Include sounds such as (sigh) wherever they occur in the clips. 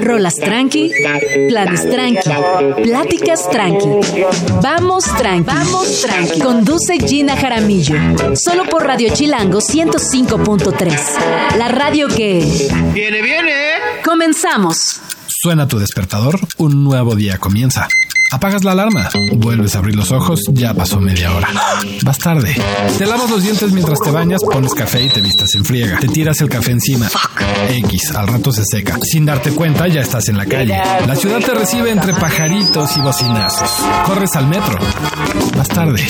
Rolas tranqui, planes tranqui, pláticas tranqui. Vamos tranqui, vamos tranqui. Conduce Gina Jaramillo. Solo por Radio Chilango 105.3. La radio que... ¡Viene, viene! Comenzamos. Suena tu despertador, un nuevo día comienza. Apagas la alarma, vuelves a abrir los ojos, ya pasó media hora. Vas tarde. Te lavas los dientes mientras te bañas, pones café y te vistas en friega. Te tiras el café encima. X, al rato se seca. Sin darte cuenta, ya estás en la calle. La ciudad te recibe entre pajaritos y bocinazos. Corres al metro. Vas tarde.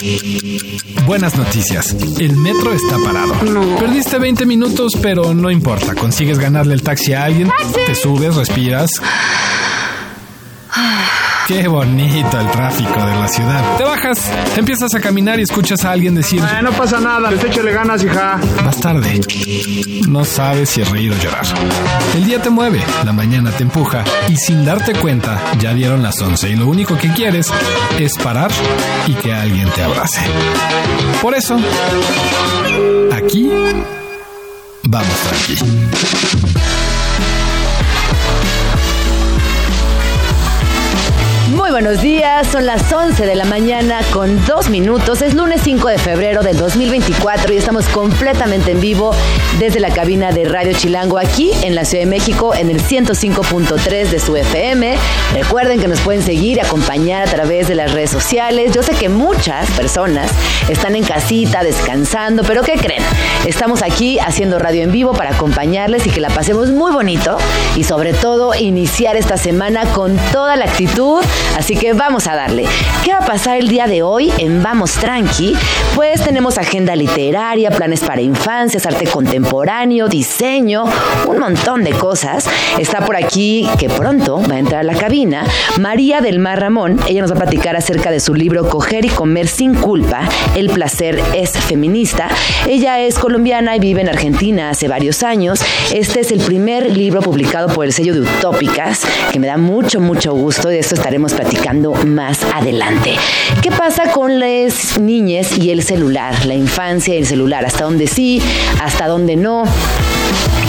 Buenas noticias. El metro está parado. Perdiste 20 minutos, pero no importa. Consigues ganarle el taxi a alguien. Te subes, respiras. Qué bonito el tráfico de la ciudad. Te bajas, empiezas a caminar y escuchas a alguien decir... Ah, no pasa nada, pues échale ganas, hija. Más tarde. No sabes si reír o llorar. El día te mueve, la mañana te empuja y sin darte cuenta ya dieron las 11 y lo único que quieres es parar y que alguien te abrace. Por eso, aquí vamos aquí. Muy buenos días, son las 11 de la mañana con dos minutos. Es lunes 5 de febrero del 2024 y estamos completamente en vivo desde la cabina de Radio Chilango aquí en la Ciudad de México en el 105.3 de su FM. Recuerden que nos pueden seguir y acompañar a través de las redes sociales. Yo sé que muchas personas están en casita descansando, pero ¿qué creen? Estamos aquí haciendo radio en vivo para acompañarles y que la pasemos muy bonito y sobre todo iniciar esta semana con toda la actitud Así que vamos a darle. ¿Qué va a pasar el día de hoy en Vamos Tranqui? Pues tenemos agenda literaria, planes para infancias, arte contemporáneo, diseño, un montón de cosas. Está por aquí, que pronto va a entrar a la cabina, María del Mar Ramón. Ella nos va a platicar acerca de su libro Coger y Comer sin culpa, El placer es feminista. Ella es colombiana y vive en Argentina hace varios años. Este es el primer libro publicado por el sello de Utópicas, que me da mucho, mucho gusto. De esto estaremos platicando más adelante. ¿Qué pasa con las niñas y el celular? La infancia y el celular. ¿Hasta dónde sí? ¿Hasta dónde no?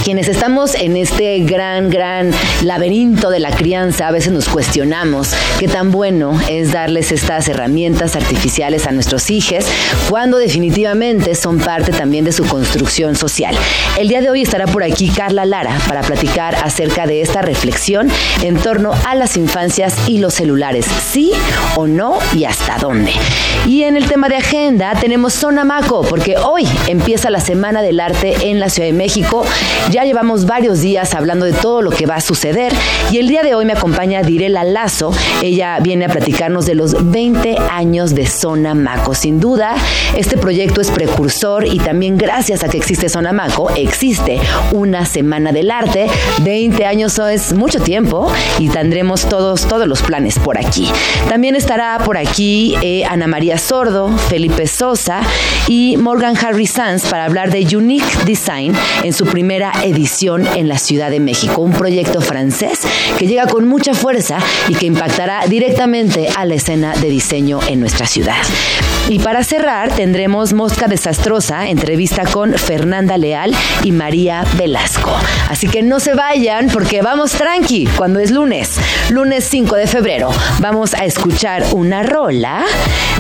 Quienes estamos en este gran, gran laberinto de la crianza, a veces nos cuestionamos qué tan bueno es darles estas herramientas artificiales a nuestros hijos, cuando definitivamente son parte también de su construcción social. El día de hoy estará por aquí Carla Lara para platicar acerca de esta reflexión en torno a las infancias y los celulares, sí o no y hasta dónde. Y en el tema de agenda tenemos Zona Maco, porque hoy empieza la Semana del Arte en la Ciudad de México. Ya llevamos varios días hablando de todo lo que va a suceder y el día de hoy me acompaña Direla Lazo. Ella viene a platicarnos de los 20 años de Zona Maco. Sin duda, este proyecto es precursor y también gracias a que existe Zona Maco, existe una Semana del Arte. 20 años es mucho tiempo y tendremos todos, todos los planes por aquí. También estará por aquí eh, Ana María Sordo, Felipe Sosa y Morgan Harry Sanz para hablar de Unique Design en su primera edición en la Ciudad de México, un proyecto francés que llega con mucha fuerza y que impactará directamente a la escena de diseño en nuestra ciudad. Y para cerrar tendremos Mosca Desastrosa, entrevista con Fernanda Leal y María Velasco. Así que no se vayan porque vamos tranqui cuando es lunes, lunes 5 de febrero. Vamos a escuchar una rola.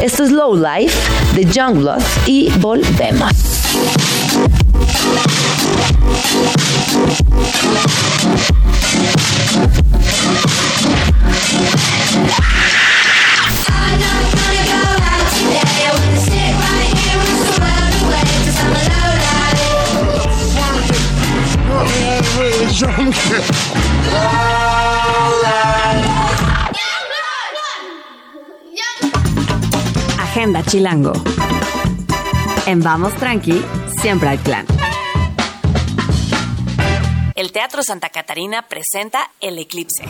Esto es Low Life de Youngblood y volvemos. Agenda Chilango. En Vamos Tranqui, siempre hay plan. El Teatro Santa Catarina presenta El Eclipse.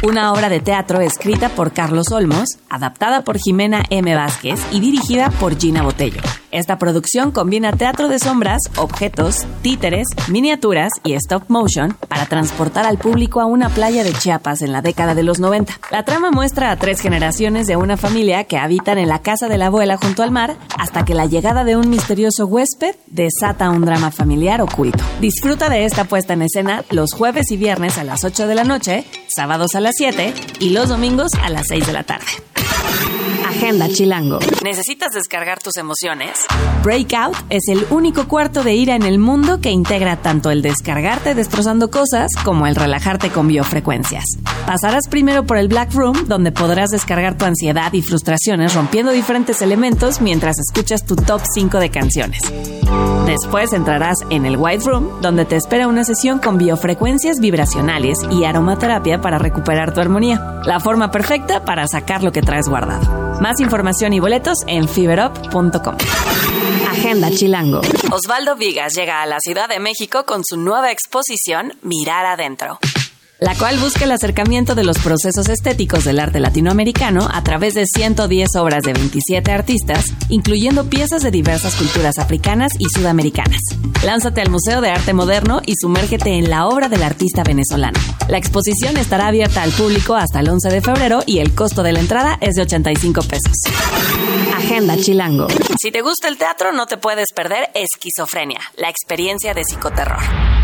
Una obra de teatro escrita por Carlos Olmos, adaptada por Jimena M. Vázquez y dirigida por Gina Botello. Esta producción combina teatro de sombras, objetos, títeres, miniaturas y stop motion para transportar al público a una playa de Chiapas en la década de los 90. La trama muestra a tres generaciones de una familia que habitan en la casa de la abuela junto al mar hasta que la llegada de un misterioso huésped desata un drama familiar oculto. Disfruta de esta puesta en escena los jueves y viernes a las 8 de la noche, sábados a las 7 y los domingos a las 6 de la tarde. Agenda Chilango. ¿Necesitas descargar tus emociones? Breakout es el único cuarto de ira en el mundo que integra tanto el descargarte destrozando cosas como el relajarte con biofrecuencias. Pasarás primero por el Black Room, donde podrás descargar tu ansiedad y frustraciones rompiendo diferentes elementos mientras escuchas tu top 5 de canciones. Después entrarás en el White Room, donde te espera una sesión con biofrecuencias vibracionales y aromaterapia para recuperar tu armonía. La forma perfecta para sacar lo que traes guardado. Más información y boletos en fiberup.com. Agenda Chilango. Osvaldo Vigas llega a la Ciudad de México con su nueva exposición Mirar Adentro la cual busca el acercamiento de los procesos estéticos del arte latinoamericano a través de 110 obras de 27 artistas, incluyendo piezas de diversas culturas africanas y sudamericanas. Lánzate al Museo de Arte Moderno y sumérgete en la obra del artista venezolano. La exposición estará abierta al público hasta el 11 de febrero y el costo de la entrada es de 85 pesos. Agenda Chilango. Si te gusta el teatro, no te puedes perder Esquizofrenia, la experiencia de psicoterror.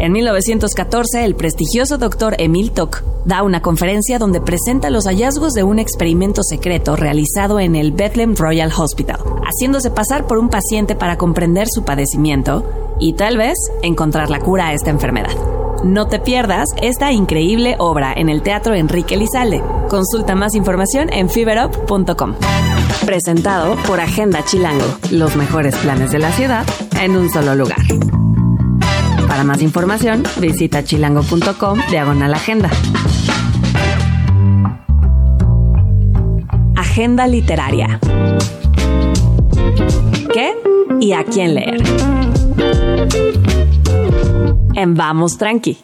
En 1914, el prestigioso doctor Emil Tock da una conferencia donde presenta los hallazgos de un experimento secreto realizado en el Bethlehem Royal Hospital, haciéndose pasar por un paciente para comprender su padecimiento y tal vez encontrar la cura a esta enfermedad. No te pierdas esta increíble obra en el Teatro Enrique Lizalde. Consulta más información en fiberup.com. Presentado por Agenda Chilango, los mejores planes de la ciudad en un solo lugar. Para más información, visita chilango.com diagonal agenda. Agenda literaria. ¿Qué y a quién leer? Vamos Tranqui.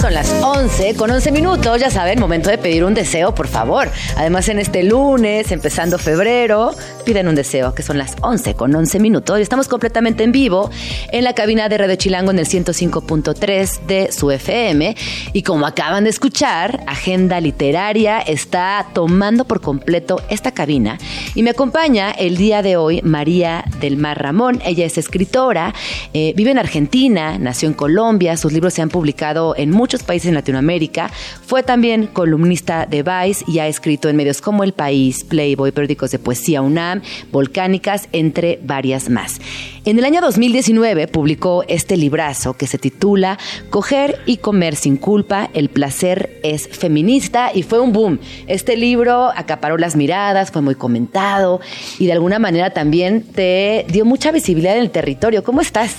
Son las 11 con 11 minutos, ya saben, momento de pedir un deseo, por favor. Además, en este lunes, empezando febrero, piden un deseo, que son las 11 con 11 minutos. Y estamos completamente en vivo en la cabina de Radio Chilango en el 105.3 de su FM. Y como acaban de escuchar, Agenda Literaria está tomando por completo esta cabina. Y me acompaña el día de hoy María del Mar Ramón. Ella es escritora, eh, vive en Argentina, nació en Colombia, sus libros se han publicado en muchos países en Latinoamérica. Fue también columnista de Vice y ha escrito en medios como El País, Playboy, periódicos de poesía UNAM, Volcánicas, entre varias más. En el año 2019 publicó este librazo que se titula Coger y comer sin culpa, el placer es feminista y fue un boom. Este libro acaparó las miradas, fue muy comentado y de alguna manera también te dio mucha visibilidad en el territorio. ¿Cómo estás?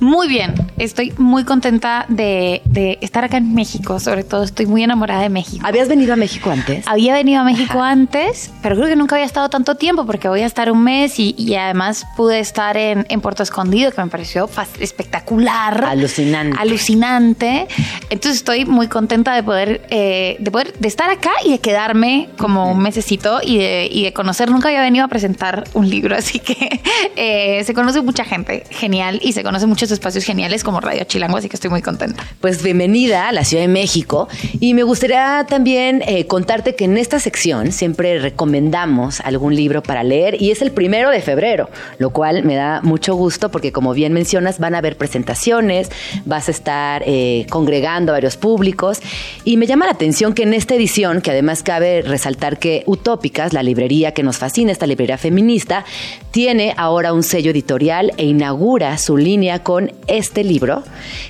Muy bien, estoy muy contenta de, estar acá en México, sobre todo estoy muy enamorada de México. ¿Habías venido a México antes? Había venido a México antes, pero creo que nunca había estado tanto tiempo porque voy a estar un mes y, además pude estar en, Puerto Escondido, que me pareció espectacular. Alucinante. Alucinante. Entonces estoy muy contenta de poder, eh, de poder, de estar acá y de quedarme como un mesecito y de, conocer. Nunca había venido a presentar un libro, (laughs) así que eh, se conoce mucha gente, genial, y se conoce muchos espacios geniales como Radio Chilango, así que estoy muy contenta. Pues bienvenida a la Ciudad de México y me gustaría también eh, contarte que en esta sección siempre recomendamos algún libro para leer y es el primero de febrero, lo cual me da mucho gusto porque como bien mencionas van a haber presentaciones, vas a estar eh, congregando a varios públicos y me llama la atención que en esta edición, que además cabe resaltar que Utópicas, la librería que nos fascina, esta librería feminista, tiene ahora un sello editorial e inaugura su línea con este libro,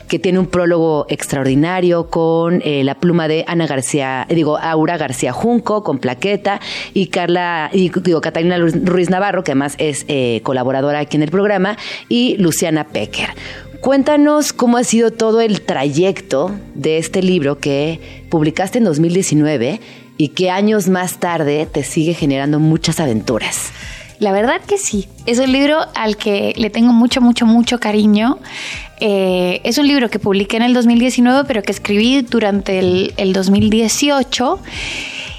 que tiene un prólogo extraordinario con eh, la pluma de Ana García, digo, Aura García Junco, con plaqueta, y Carla, y digo, Catalina Ruiz Navarro, que además es eh, colaboradora aquí en el programa, y Luciana Pecker. Cuéntanos cómo ha sido todo el trayecto de este libro que publicaste en 2019 y que años más tarde te sigue generando muchas aventuras. La verdad que sí. Es un libro al que le tengo mucho, mucho, mucho cariño. Eh, es un libro que publiqué en el 2019, pero que escribí durante el, el 2018.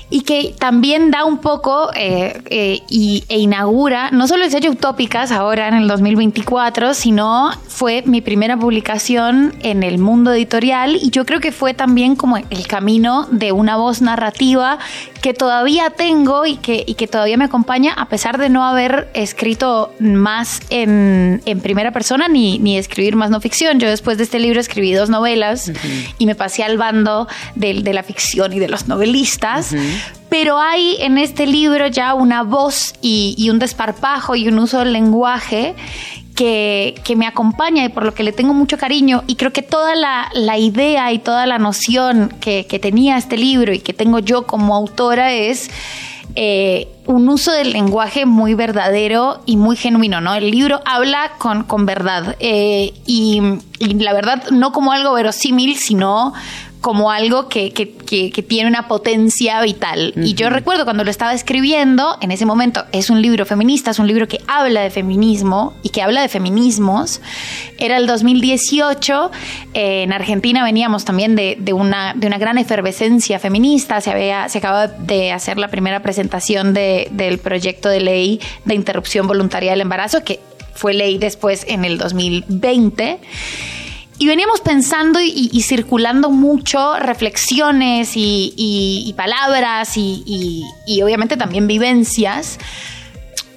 Y que también da un poco eh, eh, y, e inaugura no solo el sello Utópicas ahora en el 2024, sino fue mi primera publicación en el mundo editorial y yo creo que fue también como el camino de una voz narrativa que todavía tengo y que, y que todavía me acompaña a pesar de no haber escrito más en, en primera persona ni, ni escribir más no ficción. Yo después de este libro escribí dos novelas y me pasé al bando de, de la ficción y de los novelistas pero hay en este libro ya una voz y, un desparpajo y un uso del lenguaje que, que, me acompaña y por lo que le tengo mucho cariño. Y creo que toda la, idea y toda la noción que, que, tenía este libro y que tengo yo como autora es eh, un uso del lenguaje muy verdadero y muy genuino, ¿no? El libro habla con, con verdad eh, y la verdad no como algo verosímil, sino como algo que, que, que, que, tiene una potencia vital. Uh -huh. Y yo recuerdo cuando lo estaba escribiendo, en ese momento es un libro feminista, es un libro que habla de feminismo y que habla de feminismos. Era el 2018, eh, en Argentina veníamos también de, de, una, de una gran efervescencia feminista, se, había, se acaba de hacer la primera presentación de, del proyecto de ley de interrupción voluntaria del embarazo, que fue ley después en el 2020. Y veníamos pensando y, y circulando mucho reflexiones y, y, y palabras y, obviamente también vivencias.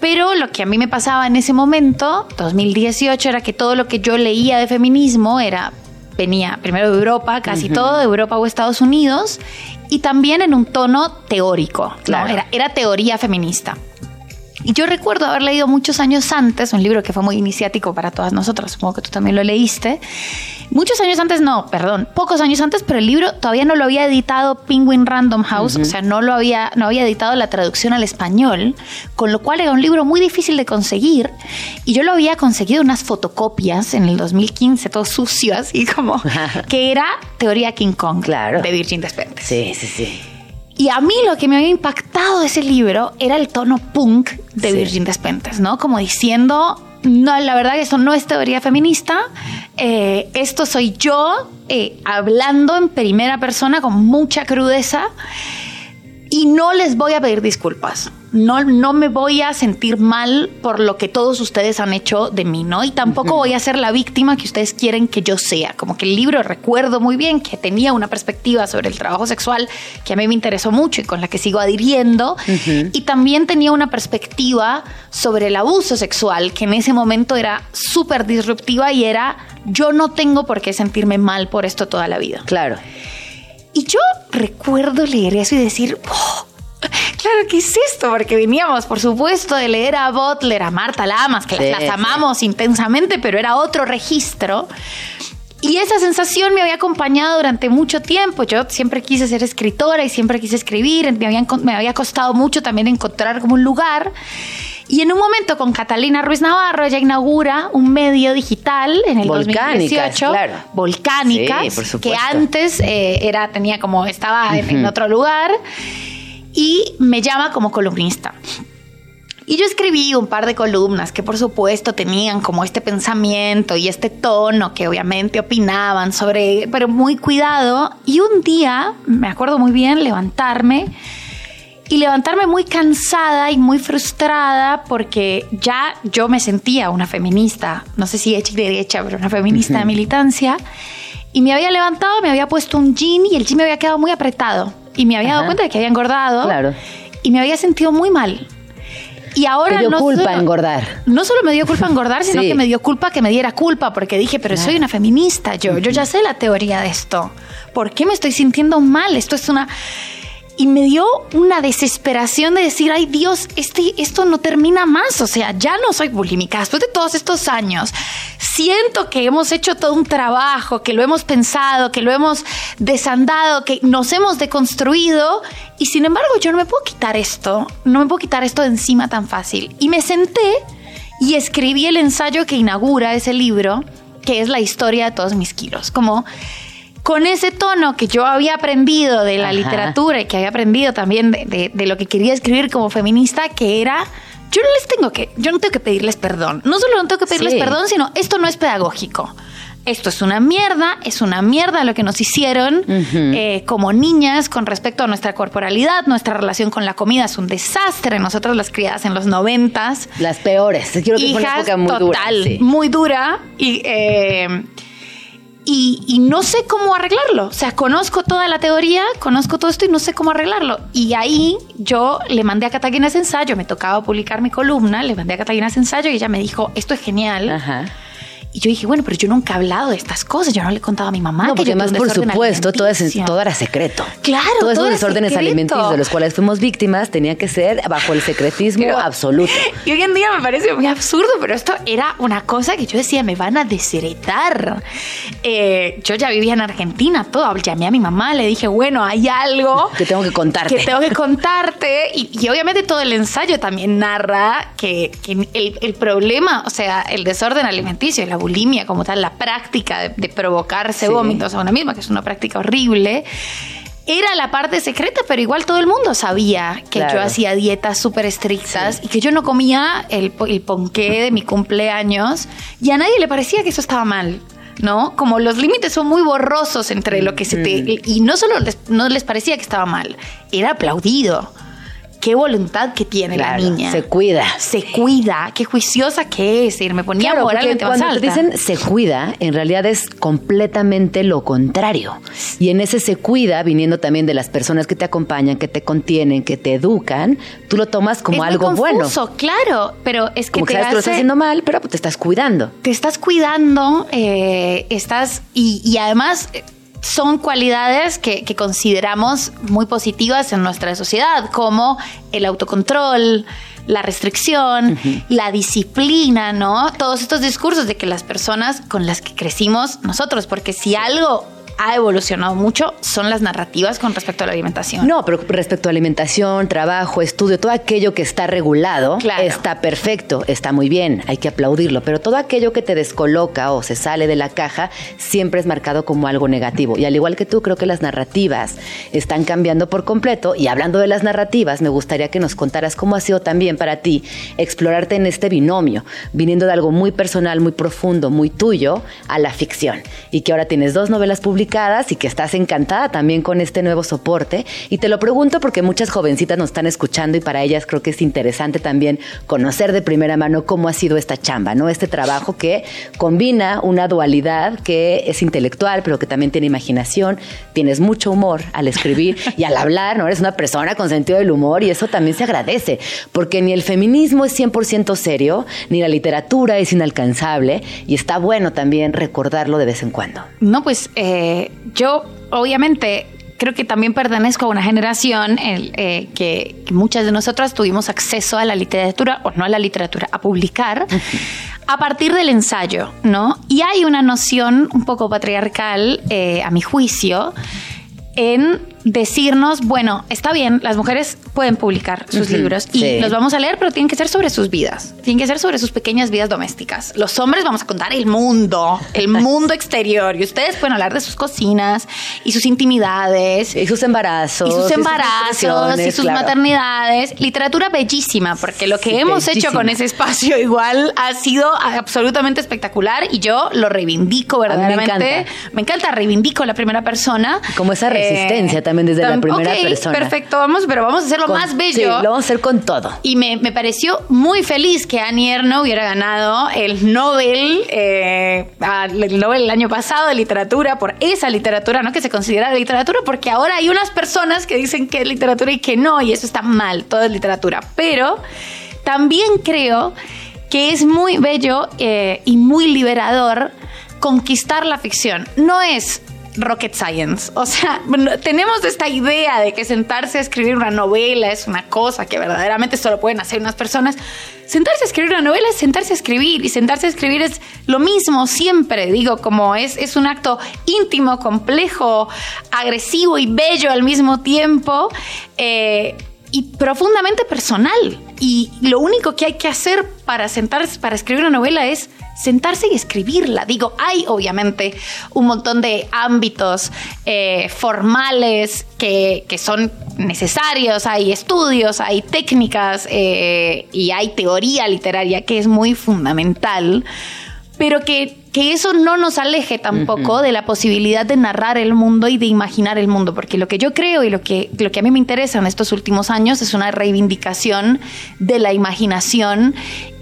Pero lo que a mí me pasaba en ese momento, 2018, era que todo lo que yo leía de feminismo era venía primero de Europa, casi uh -huh. todo de Europa o Estados Unidos, y también en un tono teórico, claro. ¿no? era, era teoría feminista. Y yo recuerdo haber leído muchos años antes un libro que fue muy iniciático para todas nosotras, supongo que tú también lo leíste. Muchos años antes, no, perdón, pocos años antes, pero el libro todavía no lo había editado Penguin Random House, uh -huh. o sea, no lo había, no había editado la traducción al español, con lo cual era un libro muy difícil de conseguir. Y yo lo había conseguido unas fotocopias en el 2015, todo sucio, así como, (laughs) que era Teoría King Kong claro. de Virgin Despentes. Sí, sí, sí. Y a mí lo que me había impactado de ese libro era el tono punk de sí. Virgin Despentes, ¿no? Como diciendo, no, la verdad que esto no es teoría feminista, eh, esto soy yo eh, hablando en primera persona con mucha crudeza y no les voy a pedir disculpas. No, no me voy a sentir mal por lo que todos ustedes han hecho de mí, ¿no? Y tampoco uh -huh. voy a ser la víctima que ustedes quieren que yo sea. Como que el libro recuerdo muy bien que tenía una perspectiva sobre el trabajo sexual que a mí me interesó mucho y con la que sigo adhiriendo. Uh -huh. Y también tenía una perspectiva sobre el abuso sexual que en ese momento era súper disruptiva y era yo no tengo por qué sentirme mal por esto toda la vida. Claro. Y yo recuerdo leer eso y decir, oh, claro, ¿qué es esto? Porque veníamos, por supuesto, de leer a Butler, a Marta Lamas, que sí, las, las, amamos sí. intensamente, pero era otro registro. Y esa sensación me había acompañado durante mucho tiempo. Yo siempre quise ser escritora y siempre quise escribir. Me, habían, me había costado mucho también encontrar como un lugar. Y en un momento con Catalina Ruiz Navarro, ella inaugura un medio digital en el Volcánicas, 2018, claro. Volcánicas, sí, que antes eh, era, tenía como, estaba uh -huh. en, en otro lugar, y me llama como columnista. Y yo escribí un par de columnas que por supuesto tenían como este pensamiento y este tono que obviamente opinaban sobre, pero muy cuidado. Y un día, me acuerdo muy bien, levantarme y levantarme muy cansada y muy frustrada porque ya yo me sentía una feminista, no sé si hecha y derecha, pero una feminista de militancia. Y me había levantado, me había puesto un jean y el jean me había quedado muy apretado. Y me había Ajá. dado cuenta de que había engordado. Claro. Y me había sentido muy mal. Y ahora me dio no culpa solo, engordar. No solo me dio culpa engordar, sino sí. que me dio culpa que me diera culpa, porque dije, pero claro. soy una feminista yo, yo ya sé la teoría de esto. ¿Por qué me estoy sintiendo mal? Esto es una y me dio una desesperación de decir, ay Dios, este, esto no termina más, o sea, ya no soy bulímica, después de todos estos años, siento que hemos hecho todo un trabajo, que lo hemos pensado, que lo hemos desandado, que nos hemos deconstruido, y sin embargo yo no me puedo quitar esto, no me puedo quitar esto de encima tan fácil. Y me senté y escribí el ensayo que inaugura ese libro, que es la historia de todos mis kilos, como con ese tono que yo había aprendido de la Ajá. literatura y que había aprendido también de, de, de, lo que quería escribir como feminista, que era, yo no les tengo que, yo no tengo que pedirles perdón. No solo no tengo que pedirles sí. perdón, sino esto no es pedagógico. esto es una mierda, es una mierda lo que nos hicieron eh, como niñas con respecto a nuestra corporalidad, nuestra relación con la comida es un desastre. Nosotros las criadas en los noventas. Las peores. Quiero que fue una época muy total, dura. sí. muy dura. Y, eh, y, no sé cómo arreglarlo. O sea, conozco toda la teoría, conozco todo esto y no sé cómo arreglarlo. Y ahí yo le mandé a Catalina ese ensayo, me tocaba publicar mi columna, le mandé a Catalina ese ensayo y ella me dijo, esto es genial. Ajá. Y yo dije, bueno, pero yo nunca he hablado de estas cosas, yo no le he contado a mi mamá. No, que porque yo además, por supuesto, todo, es- todo era secreto. Claro, Todos todo desórdenes secreto. alimenticios de los cuales fuimos víctimas tenían que ser bajo el secretismo Pero- absoluto. Y hoy en día me parece muy absurdo, pero esto era una cosa que yo decía, me van a desheredar. Eh, yo ya vivía en Argentina, todo. Llamé a mi mamá, le dije, bueno, hay algo (laughs) Que tengo que contarte. que tengo que contarte. Y, y obviamente todo el ensayo también narra que, que el, el problema, o sea, el desorden alimenticio, la bulimia como tal, la práctica de, de provocarse Sí. vómitos a una misma, que es una práctica horrible. Era la parte secreta, pero igual todo el mundo sabía que Claro. yo hacía dietas súper estrictas y que yo no comía el, el ponqué de mi cumpleaños y a nadie le parecía que eso estaba mal. ¿No? Como los límites son muy borrosos entre lo que se te. Y no solo les, no les parecía que estaba mal, era aplaudido. Qué voluntad que tiene Claro, la niña. se cuida. Se cuida, qué juiciosa que es. Y me ponía Claro, moralmente más cuando te alta. dicen se cuida, en realidad es completamente lo contrario. Y en ese se cuida, viniendo también de las personas que te acompañan, que te contienen, que te educan, tú lo tomas como es algo bueno. confuso, claro, pero es que Como que te sabes que lo estás hace- haciendo mal, pero te estás cuidando. te estás cuidando, eh, estás y, y además son cualidades que, que consideramos muy positivas en nuestra sociedad, como el autocontrol, la restricción, la disciplina, ¿no? Todos estos discursos de que las personas con las que crecimos nosotros, porque si algo ha evolucionado mucho son las narrativas con respecto a la alimentación. No, pero respecto a alimentación, trabajo, estudio, todo aquello que está regulado Claro. está perfecto, está muy bien, hay que aplaudirlo, pero todo aquello que te descoloca o se sale de la caja siempre es marcado como algo negativo. Y al igual que tú, creo que las narrativas están cambiando por completo. Y hablando de las narrativas, me gustaría que nos contaras cómo ha sido también para ti explorarte en este binomio, viniendo de algo muy personal, muy profundo, muy tuyo, a la ficción. Y que ahora tienes dos novelas publicadas y que estás encantada también con este nuevo soporte. Y te lo pregunto porque muchas jovencitas nos están escuchando y para ellas creo que es interesante también conocer de primera mano cómo ha sido esta chamba, ¿no? Este trabajo que combina una dualidad que es intelectual, pero que también tiene imaginación. Tienes mucho humor al escribir y al hablar, ¿no? Eres una persona con sentido del humor y eso también se agradece, porque ni el feminismo es 100% serio, ni la literatura es inalcanzable y está bueno también recordarlo de vez en cuando. No, pues eh, yo obviamente creo que también pertenezco a una generación el, eh, que, que muchas de nosotras tuvimos acceso a la literatura, o no a la literatura, a publicar. A partir del ensayo, ¿no? Y hay una noción un poco patriarcal, eh, a mi juicio, en decirnos, bueno, está bien, las mujeres pueden publicar sus libros y sí. los vamos a leer, pero tienen que ser sobre sus vidas, tienen que ser sobre sus pequeñas vidas domésticas. Los hombres vamos a contar el mundo, el (laughs) mundo exterior, y ustedes pueden hablar de sus cocinas y sus intimidades. Y sus embarazos. Y sus embarazos, y sus claro. maternidades. Literatura bellísima, porque lo que Sí, hemos hecho con ese espacio igual ha sido absolutamente espectacular y yo lo reivindico me verdaderamente. encanta. Me encanta, reivindico la primera persona. Como esa Eh, resistencia también desde la primera ok, persona. Perfecto, vamos, pero vamos a hacerlo Con- más bello. Sí, lo vamos a hacer con todo. Y me, me pareció muy feliz que Annie Ernaux hubiera ganado el Nobel, eh, el Nobel el año pasado de literatura, por esa literatura, no que se considera literatura, porque ahora hay unas personas que dicen que es literatura y que no, y eso está mal, todo es literatura. Pero también creo que es muy bello eh, y muy liberador conquistar la ficción. No es rocket science. O sea, tenemos esta idea de que sentarse a escribir una novela es una cosa que verdaderamente solo pueden hacer unas personas. Sentarse a escribir una novela es sentarse a escribir y sentarse a escribir es lo mismo siempre, digo, como es, es un acto íntimo, complejo, agresivo y bello al mismo tiempo. eh, y profundamente personal. Y lo único que hay que hacer para sentarse, para escribir una novela es sentarse y escribirla. Digo, hay obviamente un montón de ámbitos eh, formales que, que son necesarios, hay estudios, hay técnicas eh, y hay teoría literaria que es muy fundamental, pero que que eso no nos aleje tampoco de la posibilidad de narrar el mundo y de imaginar el mundo, porque lo que yo creo y lo que, lo que a mí me interesa en estos últimos años es una reivindicación de la imaginación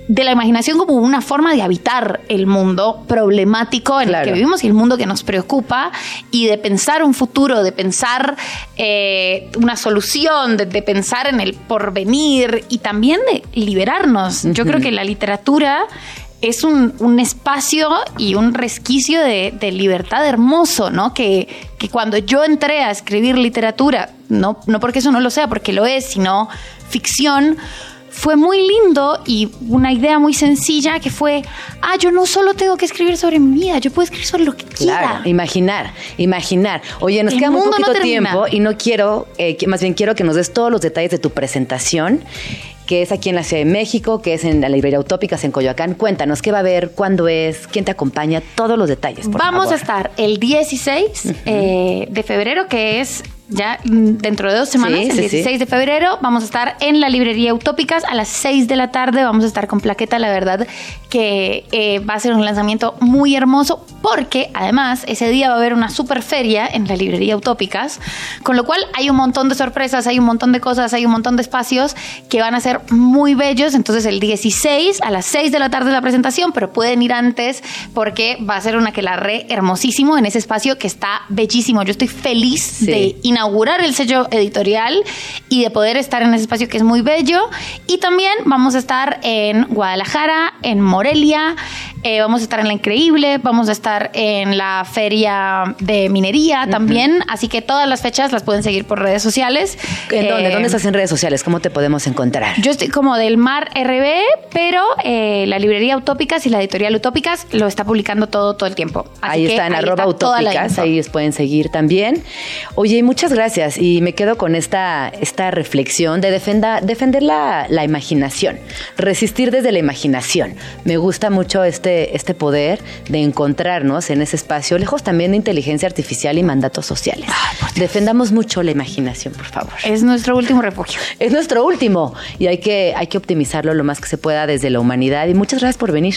de la imaginación como una forma de habitar el mundo problemático en el que vivimos y el mundo que nos preocupa y de pensar un futuro, de pensar eh, una solución, de, pensar en el porvenir y también de liberarnos. Yo creo que la literatura es un, espacio y un resquicio de, libertad hermoso, ¿no? Que, que, cuando yo entré a escribir literatura, no, no porque eso no lo sea, porque lo es, sino ficción, fue muy lindo y una idea muy sencilla que fue, ah, yo no solo tengo que escribir sobre mi vida, yo puedo escribir sobre lo que claro, imaginar, imaginar. Oye, nos queda muy poquito tiempo y no quiero, eh, más bien quiero que nos des todos los detalles de tu presentación que es aquí en la Ciudad de México, que es en la librería Utópicas en Coyoacán. Cuéntanos, ¿qué va a haber? ¿Cuándo es? ¿Quién te acompaña? Todos los detalles. Vamos a estar el 16 eh, de febrero, que es ya mm, dentro de dos semanas, el 16 de febrero, vamos a estar en la librería Utópicas a las 6 de la tarde. Vamos a estar con Plaqueta, la verdad que eh, va a ser un lanzamiento muy hermoso porque además ese día va a haber una super feria en la librería Utópicas, con lo cual hay un montón de sorpresas, hay un montón de cosas, hay un montón de espacios que van a ser muy bellos. Entonces el 16 a las 6 de la tarde la presentación, pero pueden ir antes porque va a ser una que la re hermosísimo en ese espacio que está bellísimo. Yo estoy feliz de inaugurar el sello editorial y de poder estar en ese espacio que es muy bello. Y también vamos a estar en Guadalajara, en Morelia, eh, vamos a estar en La Increíble, vamos a estar en la Feria de Minería también. Así que todas las fechas las pueden seguir por redes sociales. ¿En dónde? ¿Dónde eh, estás en redes sociales? ¿Cómo te podemos encontrar? Yo estoy como del Mar RB, pero eh, la librería Utópicas y la editorial Utópicas lo está publicando todo, todo el tiempo. ahí está en arroba utópicas, ahí les pueden seguir también. Oye, muchas gracias. Y me quedo con esta, esta reflexión de defender la, la imaginación, resistir desde la imaginación. Me gusta mucho este este, poder de encontrarnos en ese espacio, lejos también de inteligencia artificial y mandatos sociales. Defendamos mucho la imaginación, por favor. Es nuestro último refugio. Es nuestro último y hay que, hay que optimizarlo lo más que se pueda desde la humanidad. Y muchas gracias por venir.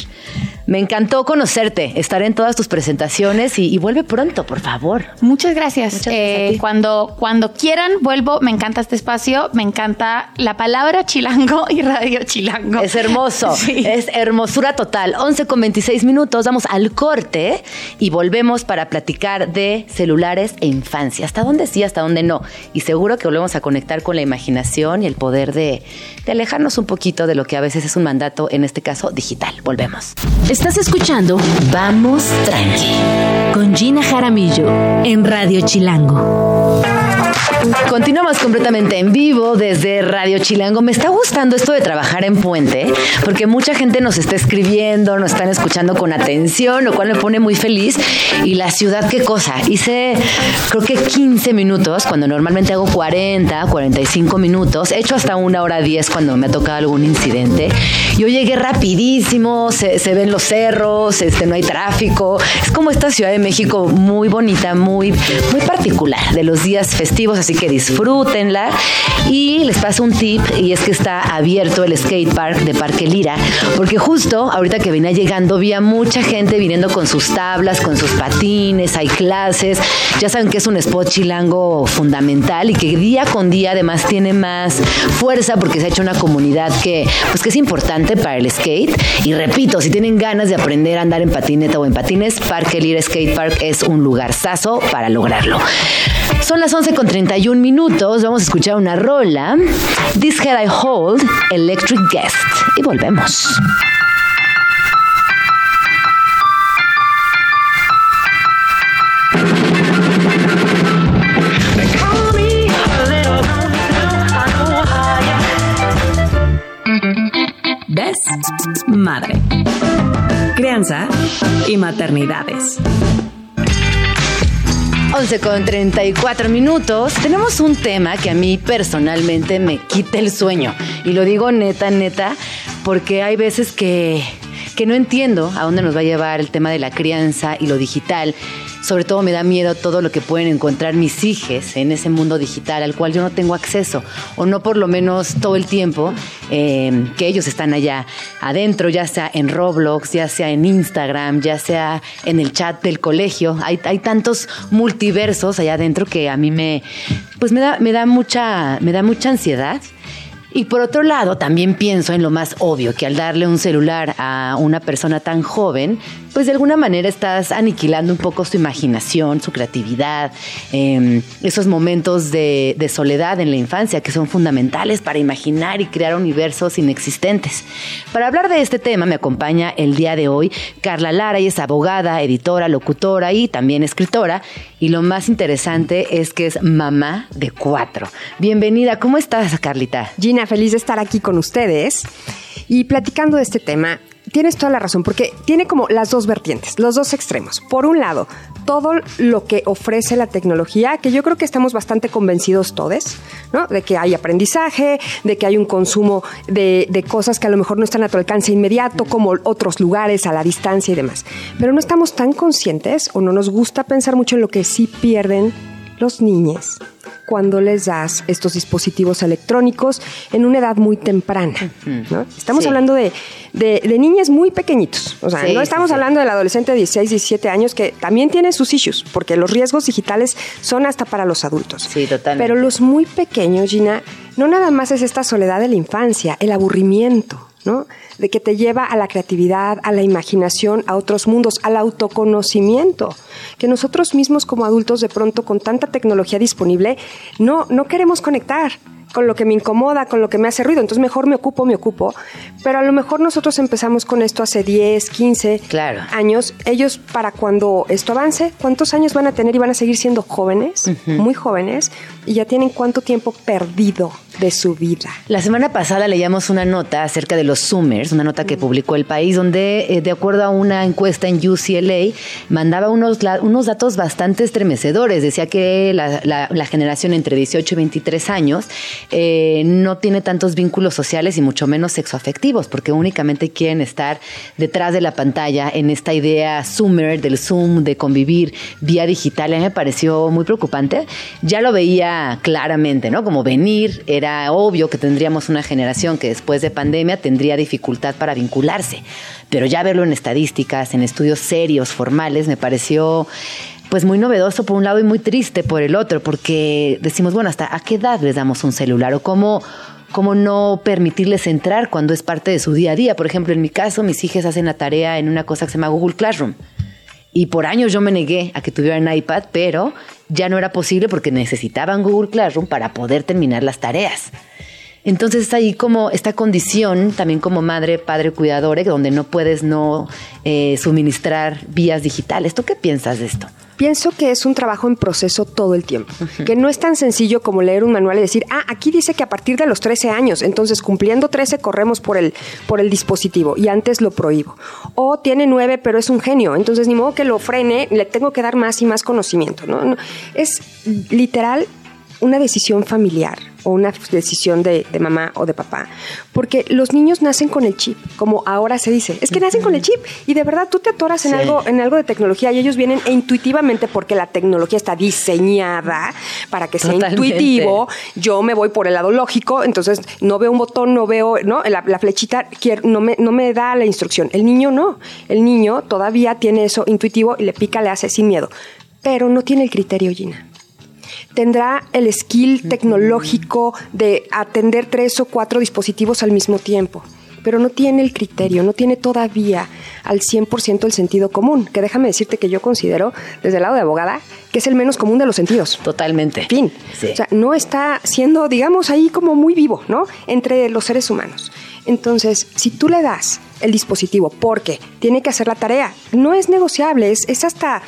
Me encantó conocerte, estar en todas tus presentaciones y, vuelve pronto, por favor. Muchas gracias. Eh, cuando, cuando quieran, vuelvo. Me encanta este espacio, me encanta la palabra chilango (laughs) y radio chilango. Es hermoso, (laughs) es hermosura total. 11 con 26 minutos, vamos al corte y volvemos para platicar de celulares e infancia. ¿Hasta dónde sí, hasta dónde no? Y seguro que volvemos a conectar con la imaginación y el poder de, de alejarnos un poquito de lo que a veces es un mandato, en este caso digital. Volvemos. Estás escuchando Vamos Tranqui con Gina Jaramillo en Radio Chilango. Yeah. Continuamos completamente en vivo desde Radio Chilango. Me está gustando esto de trabajar en puente, porque mucha gente nos está escribiendo, nos están escuchando con atención, lo cual me pone muy feliz. Y la ciudad, qué cosa. Hice creo que 15 minutos, cuando normalmente hago 40, 45 minutos. He hecho hasta una hora 10 cuando me ha tocado algún incidente. Yo llegué rapidísimo, se, se ven los cerros, este, no hay tráfico. Es como esta Ciudad de México muy bonita, muy, muy particular de los días festivos así que disfrútenla. Y les paso un tip y es que está abierto el skate park de Parque Lira, porque justo ahorita que venía llegando vi a mucha gente viniendo con sus tablas, con sus patines, hay clases. Ya saben que es un spot chilango fundamental y que día con día además tiene más fuerza porque se ha hecho una comunidad que pues que es importante para el skate y repito, si tienen ganas de aprender a andar en patineta o en patines, Parque Lira Skate Park es un lugar sazo para lograrlo. Son las 11 con 31 minutos. Vamos a escuchar una rola. This Head I Hold, Electric Guest. Y volvemos. ¿Ves? Madre. Crianza y maternidades. 11 con 34 minutos. Tenemos un tema que a mí personalmente me quita el sueño. Y lo digo neta, neta, porque hay veces que, que no entiendo a dónde nos va a llevar el tema de la crianza y lo digital. Sobre todo me da miedo todo lo que pueden encontrar mis hijos en ese mundo digital al cual yo no tengo acceso, o no por lo menos todo el tiempo eh, que ellos están allá adentro, ya sea en Roblox, ya sea en Instagram, ya sea en el chat del colegio. Hay, hay tantos multiversos allá adentro que a mí me, pues me da, me da mucha, me da mucha ansiedad. Y por otro lado, también pienso en lo más obvio, que al darle un celular a una persona tan joven, pues de alguna manera estás aniquilando un poco su imaginación, su creatividad, em, esos momentos de, soledad en la infancia que son fundamentales para imaginar y crear universos inexistentes. Para hablar de este tema me acompaña el día de hoy Carla Lara, y es abogada, editora, locutora y también escritora. Y lo más interesante es que es mamá de cuatro. Bienvenida, ¿cómo estás, Carlita? Feliz de estar aquí con ustedes y platicando de este tema. Tienes toda la razón, porque tiene como las dos vertientes, los dos extremos. Por un lado, todo lo que ofrece la tecnología, que yo creo que estamos bastante convencidos todos, ¿no? De que hay aprendizaje, de que hay un consumo de, de cosas que a lo mejor no están a tu alcance inmediato, como otros lugares, a la distancia y demás. Pero no estamos tan conscientes o no nos gusta pensar mucho en lo que sí pierden los niños cuando les das estos dispositivos electrónicos en una edad muy temprana. ¿no? Estamos Sí. hablando de, de, de niñas muy pequeñitos. O sea, Sí, no estamos sí. hablando del adolescente de 16, 17 años que también tiene sus issues, porque los riesgos digitales son hasta para los adultos. Sí, totalmente. Pero los muy pequeños, Gina, no nada más es esta soledad de la infancia, el aburrimiento, ¿no? De que te lleva a la creatividad, a la imaginación, a otros mundos, al autoconocimiento. Que nosotros mismos como adultos, de pronto, con tanta tecnología disponible, no, no queremos conectar con lo que me incomoda, con lo que me hace ruido. Entonces mejor me ocupo, me ocupo. Pero a lo mejor nosotros empezamos con esto hace 10, 15 Claro. años. Ellos, para cuando esto avance, ¿cuántos años van a tener y van a seguir siendo jóvenes? Muy jóvenes. Y ya tienen cuánto tiempo perdido de su vida. La semana pasada leíamos una nota acerca de los Zoomers, una nota que publicó El País, donde, eh, de acuerdo a una encuesta en UCLA, mandaba unos, la- unos datos bastante estremecedores. Decía que la, la- la generación entre 18 y 23 años eh, no tiene tantos vínculos sociales y mucho menos sexoafectivos, porque únicamente quieren estar detrás de la pantalla en esta idea Zoomer, del Zoom, de convivir vía digital. A mí me pareció muy preocupante. Ya lo veía claramente, ¿no? Como venir, era obvio que tendríamos una generación que después de pandemia tendría dificultad para vincularse. Pero ya verlo en estadísticas, en estudios serios, formales, me pareció pues muy novedoso por un lado y muy triste por el otro, porque decimos, bueno, ¿hasta a qué edad les damos un celular? ¿O cómo, cómo no permitirles entrar cuando es parte de su día a día? Por ejemplo, en mi caso, mis hijas hacen la tarea en una cosa que se llama Google Classroom. Y por años yo me negué a que tuvieran iPad, pero ya no era posible porque necesitaban Google Classroom para poder terminar las tareas. Entonces está ahí como esta condición, también como madre, padre, cuidador, donde no puedes no eh, suministrar vías digitales. ¿Tú qué piensas de esto? Pienso que es un trabajo en proceso todo el tiempo, que no es tan sencillo como leer un manual y decir, ah, aquí dice que a partir de los 13 años, entonces cumpliendo 13 corremos por el, por el dispositivo y antes lo prohíbo. O tiene 9 pero es un genio, entonces ni modo que lo frene, le tengo que dar más y más conocimiento. ¿no? No, es literal una decisión familiar o una decisión de, de mamá o de papá. Porque los niños nacen con el chip, como ahora se dice. Es que nacen con el chip y de verdad tú te atoras en, Sí. algo, en algo de tecnología y ellos vienen e intuitivamente porque la tecnología está diseñada para que sea Totalmente. intuitivo. Yo me voy por el lado lógico, entonces no veo un botón, no veo, ¿no? La, la flechita quiero- no, me, no me da la instrucción. El niño no. El niño todavía tiene eso intuitivo y le pica, le hace sin miedo. Pero no tiene el criterio, Gina tendrá el skill tecnológico de atender tres o cuatro dispositivos al mismo tiempo, pero no tiene el criterio, no tiene todavía al 100% el sentido común, que déjame decirte que yo considero, desde el lado de abogada, que es el menos común de los sentidos. Totalmente. Fin. Sí. O sea, no está siendo, digamos, ahí como muy vivo, ¿no? Entre los seres humanos. Entonces, si tú le das el dispositivo porque tiene que hacer la tarea, no es negociable, es, es hasta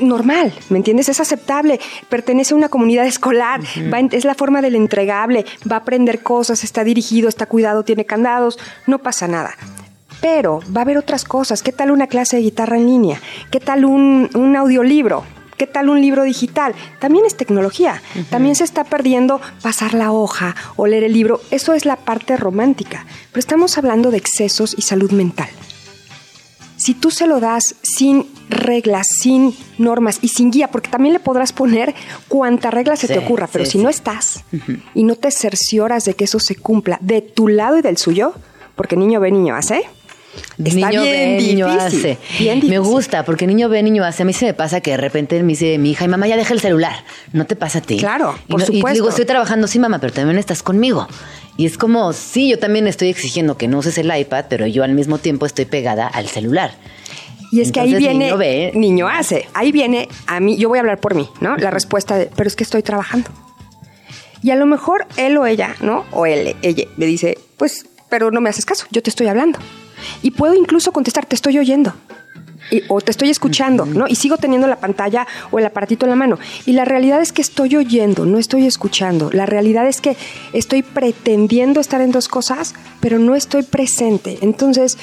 normal, ¿me entiendes? Es aceptable, pertenece a una comunidad escolar, va en- es la forma del entregable, va a aprender cosas, está dirigido, está cuidado, tiene candados, no pasa nada. Pero va a haber otras cosas. ¿Qué tal una clase de guitarra en línea? ¿Qué tal un, un audiolibro? ¿Qué tal un libro digital? También es tecnología. También se está perdiendo pasar la hoja o leer el libro. Eso es la parte romántica. Pero estamos hablando de excesos y salud mental. Si tú se lo das sin reglas, sin normas y sin guía, porque también le podrás poner cuanta regla se Sí, te ocurra, pero sí, si sí. no estás y no te cercioras de que eso se cumpla de tu lado y del suyo, porque niño ve, niño hace. Está niño bien ve, niño hace. bien Me gusta, porque niño ve, niño hace. A mí se me pasa que de repente me dice mi hija, y mamá, ya deja el celular. ¿No te pasa a ti? Claro, y por no- Y supuesto. digo, estoy trabajando, sí, mamá, pero también estás conmigo. Y es como, sí, yo también estoy exigiendo que no uses el iPad, pero yo al mismo tiempo estoy pegada al celular. Y es que ahí viene, niño ve. niño hace, ahí viene a mí, yo voy a hablar por mí, ¿no? La respuesta de, pero es que estoy trabajando. Y a lo mejor él o ella, ¿no? O él, ella, me dice, pues, pero no me haces caso, yo te estoy hablando. Y puedo incluso contestar, te estoy oyendo. Y- o te estoy escuchando, ¿no? Y sigo teniendo la pantalla o el aparatito en la mano. Y la realidad es que estoy oyendo, no estoy escuchando. La realidad es que estoy pretendiendo estar en dos cosas, pero no estoy presente. Entonces,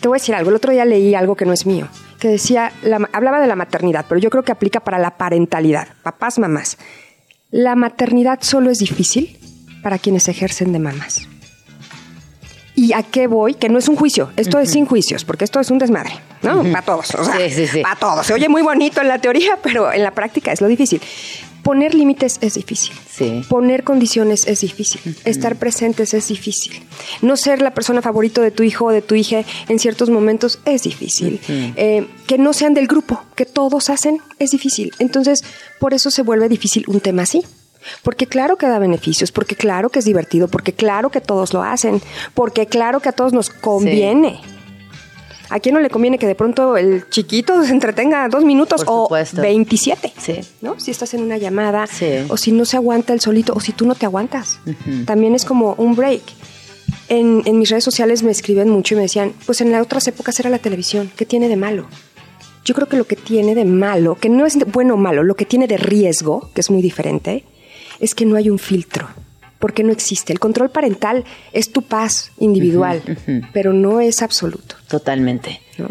te voy a decir algo. El otro día leí algo que no es mío, que decía, la- hablaba de la maternidad, pero yo creo que aplica para la parentalidad, papás, mamás. La maternidad solo es difícil para quienes ejercen de mamás. ¿Y a qué voy? Que no es un juicio, esto es sin juicios, porque esto es un desmadre, ¿no? Para todos, o sea, Sí, sí, sí. para todos. Se oye muy bonito en la teoría, pero en la práctica es lo difícil. Poner límites es difícil. Sí. Poner condiciones es difícil. Estar presentes es difícil. No ser la persona favorito de tu hijo o de tu hija en ciertos momentos es difícil. Eh, que no sean del grupo, que todos hacen, es difícil. Entonces, por eso se vuelve difícil un tema así. Porque claro que da beneficios, porque claro que es divertido, porque claro que todos lo hacen, porque claro que a todos nos conviene. ¿A quién no le conviene que de pronto el chiquito (laughs) se entretenga dos minutos Por o supuesto. 27? Sí. ¿no? Si estás en una llamada, Sí. o si no se aguanta el solito, o si tú no te aguantas. También es como un break. En, en mis redes sociales me escriben mucho y me decían, pues en las otras épocas era la televisión, ¿qué tiene de malo? Yo creo que lo que tiene de malo, que no es de- bueno o malo, lo que tiene de riesgo, que es muy diferente, es que no hay un filtro, porque no existe. El control parental es tu paz individual, pero no es absoluto. Totalmente. ¿no?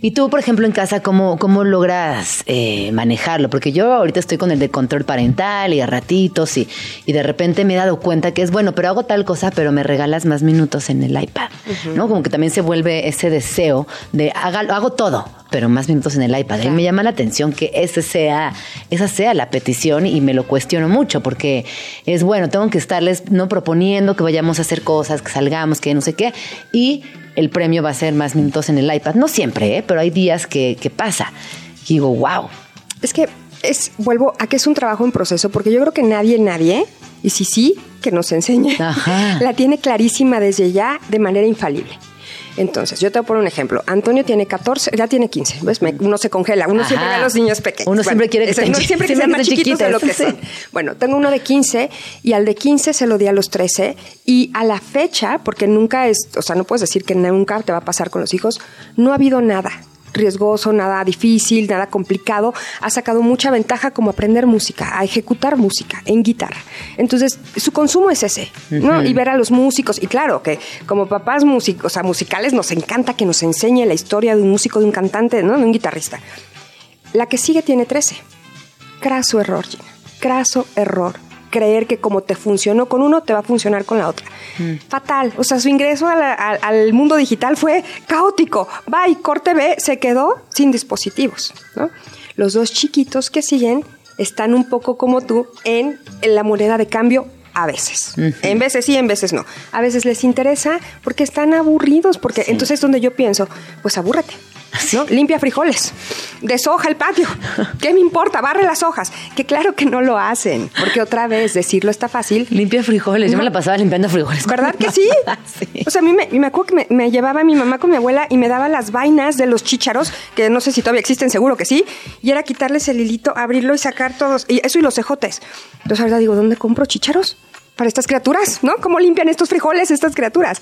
Y tú, por ejemplo, en casa, ¿cómo, cómo logras eh, manejarlo? Porque yo ahorita estoy con el de control parental y a ratitos y, y de repente me he dado cuenta que es bueno, pero hago tal cosa, pero me regalas más minutos en el iPad, ¿no? Como que también se vuelve ese deseo de hágalo, hago todo, pero más minutos en el iPad. Y me llama la atención que ese sea, esa sea la petición y me lo cuestiono mucho porque es bueno, tengo que estarles no proponiendo que vayamos a hacer cosas, que salgamos, que no sé qué, y el premio va a ser más minutos en el iPad. No siempre, ¿eh? pero hay días que, que pasa. Y digo, wow. Es que es, vuelvo a que es un trabajo en proceso, porque yo creo que nadie, nadie, y si sí, que nos enseñe, Ajá. (laughs) la tiene clarísima desde ya de manera infalible. Entonces, yo te voy a poner un ejemplo. Antonio tiene 14, ya tiene 15. ¿ves? Me- uno se congela. Uno Ajá. siempre ve a los niños pequeños. Uno siempre quiere que estén uno siempre que sean más chiquitos de lo que chiquitos, son. Bueno, tengo uno de 15 y al de 15 se lo di a los 13 y a la fecha, porque nunca es, o sea, no puedes decir que nunca te va a pasar con los hijos, no ha habido nada riesgoso, nada difícil, nada complicado, ha sacado mucha ventaja como aprender música, a ejecutar música en guitarra. Entonces, su consumo es ese, ¿no? Y ver a los músicos, y claro que como papás músicos, o sea, musicales, nos encanta que nos enseñe la historia de un músico, de un cantante, ¿no? De un guitarrista. La que sigue tiene 13. Craso error, Gina. Craso error. Creer que como te funcionó con uno, te va a funcionar con la otra. Fatal. O sea, su ingreso a la- al, al mundo digital fue caótico. Bye, corte B, se quedó sin dispositivos. ¿no? Los dos chiquitos que siguen están un poco como tú en, en la moneda de cambio a veces. En veces sí, en veces no. A veces les interesa porque están aburridos, porque entonces es donde yo pienso, pues abúrrate. ¿No? Limpia frijoles, deshoja el patio. (laughs) ¿Qué me importa? Barre las hojas. Que claro que no lo hacen, porque otra vez decirlo está fácil. Limpia frijoles. Yo me la pasaba limpiando frijoles. ¿Verdad que sí? (laughs) sí. O sea, a mí me, me acuerdo que me, me llevaba mi mamá con mi abuela y me daba las vainas de los chícharos, que no sé si todavía existen, seguro que sí, y era quitarles el hilito, abrirlo y sacar todos, y eso y los ejotes. Entonces ahora digo, ¿dónde compro chícharos? Para estas criaturas, ¿no? ¿Cómo limpian estos frijoles estas criaturas?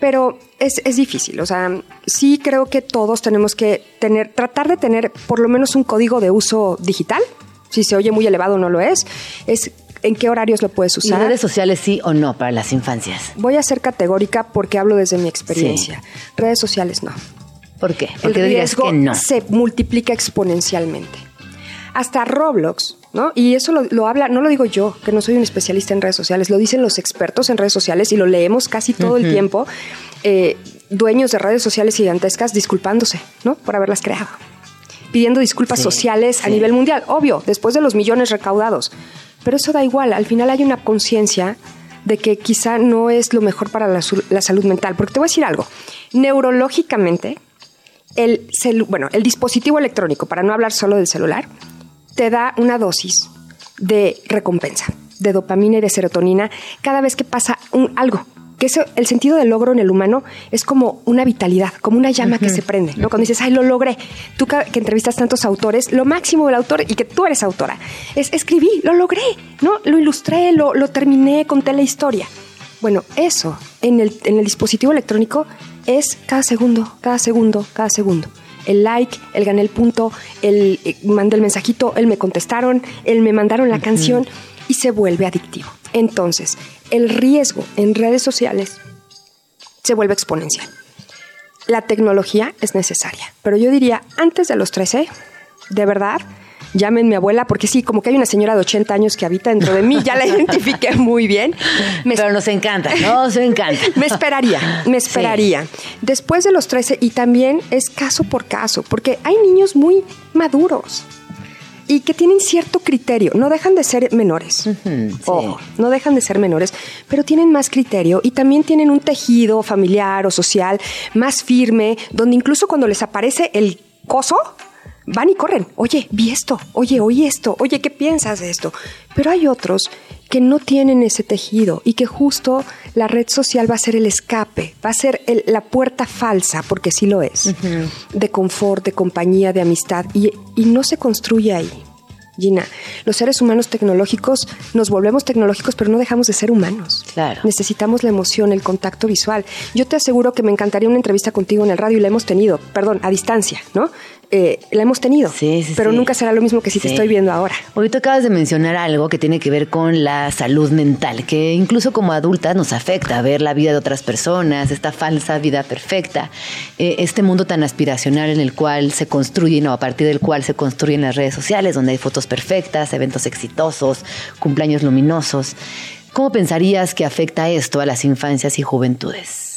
Pero es, es difícil, o sea, sí creo que todos tenemos que tener, tratar de tener por lo menos un código de uso digital. Si se oye muy elevado, no lo es. Es en qué horarios lo puedes ¿Y usar. redes sociales sí o no para las infancias? Voy a ser categórica porque hablo desde mi experiencia. Redes sociales no. ¿Por qué? El Porque dirías riesgo que no. se multiplica exponencialmente. Hasta Roblox, ¿no? Y eso lo, lo habla, no lo digo yo, que no soy un especialista en redes sociales, lo dicen los expertos en redes sociales y lo leemos casi todo el tiempo. Eh, dueños de redes sociales gigantescas disculpándose, ¿no? Por haberlas creado. Pidiendo disculpas Sí, sociales a nivel mundial, obvio, después de los millones recaudados. Pero eso da igual, al final hay una conciencia de que quizá no es lo mejor para la, la salud mental. Porque te voy a decir algo, neurológicamente, el, celu- bueno, el dispositivo electrónico, para no hablar solo del celular, te da una dosis de recompensa, de dopamina y de serotonina cada vez que pasa un, algo. Que eso, el sentido del logro en el humano es como una vitalidad, como una llama que se prende. ¿no? Cuando dices, ay, lo logré. Tú que entrevistas tantos autores, lo máximo del autor y que tú eres autora es escribí, lo logré, ¿no? Lo ilustré, lo, lo terminé, conté la historia. Bueno, eso en el, en el dispositivo electrónico es cada segundo, cada segundo, cada segundo. El like, el gané el punto, el eh, mandé el mensajito, el me contestaron, el me mandaron la canción y se vuelve adictivo. Entonces, el riesgo en redes sociales se vuelve exponencial. La tecnología es necesaria, pero yo diría antes de los 13, de verdad, llámenme abuela, porque sí, como que hay una señora de 80 años que habita dentro de mí, ya la (laughs) identifiqué muy bien. Me Pero nos encanta, nos encanta. (laughs) me esperaría, me esperaría. Después de los 13, y también es caso por caso, porque hay niños muy maduros y que tienen cierto criterio, no dejan de ser menores. Ojo, no dejan de ser menores, pero tienen más criterio y también tienen un tejido familiar o social más firme, donde incluso cuando les aparece el coso, van y corren. Oye, vi esto, oye, oí esto, oye, ¿qué piensas de esto? Pero hay otros que no tienen ese tejido y que justo la red social va a ser el escape, va a ser el- la puerta falsa, porque sí lo es, de confort, de compañía, de amistad, y, y no se construye ahí. Gina, los seres humanos tecnológicos nos volvemos tecnológicos, pero no dejamos de ser humanos. Claro. Necesitamos la emoción, el contacto visual. Yo te aseguro que me encantaría una entrevista contigo en el radio y la hemos tenido, perdón, a distancia, ¿no? Eh, la hemos tenido, Sí, sí, pero sí. nunca será lo mismo que si te estoy viendo ahora. Tú acabas de mencionar algo que tiene que ver con la salud mental, que incluso como adultas nos afecta ver la vida de otras personas, esta falsa vida perfecta, eh, este mundo tan aspiracional en el cual se construyen o a partir del cual se construyen las redes sociales, donde hay fotos perfectas, eventos exitosos, cumpleaños luminosos. ¿Cómo pensarías que afecta esto a las infancias y juventudes?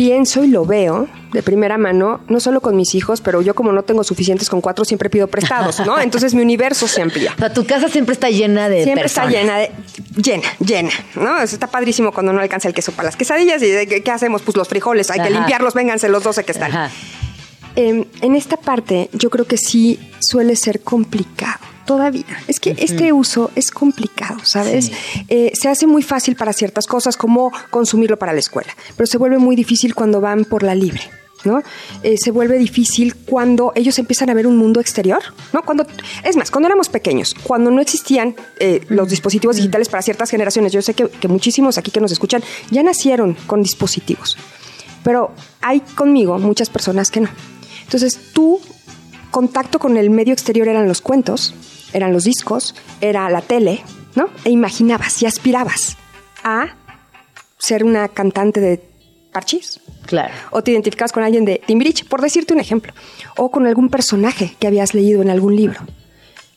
Pienso y lo veo de primera mano, no solo con mis hijos, pero yo como no tengo suficientes con cuatro, siempre pido prestados, ¿no? (laughs) Entonces mi universo se amplía. O sea, tu casa siempre está llena de Siempre personas. está llena de llena, llena, ¿no? Eso está padrísimo cuando no alcanza el queso para las quesadillas y de- ¿qué, hacemos? Pues los frijoles, hay que limpiarlos, vénganse los 12 que están. Eh, en esta parte yo creo que sí suele ser complicado todavía. Es que este uso es complicado, ¿sabes? Eh, se hace muy fácil para ciertas cosas como consumirlo para la escuela, pero se vuelve muy difícil cuando van por la libre. ¿no? Eh, se vuelve difícil cuando ellos empiezan a ver un mundo exterior, ¿no? Cuando, es más, cuando éramos pequeños, cuando no existían eh, los dispositivos digitales para ciertas generaciones, yo sé que, que muchísimos aquí que nos escuchan ya nacieron con dispositivos, pero hay conmigo muchas personas que no. Entonces, tu contacto con el medio exterior eran los cuentos, eran los discos, era la tele, ¿no? E imaginabas y aspirabas a ser una cantante de parchís. Claro. O te identificabas con alguien de Timbiriche, por decirte un ejemplo. O con algún personaje que habías leído en algún libro.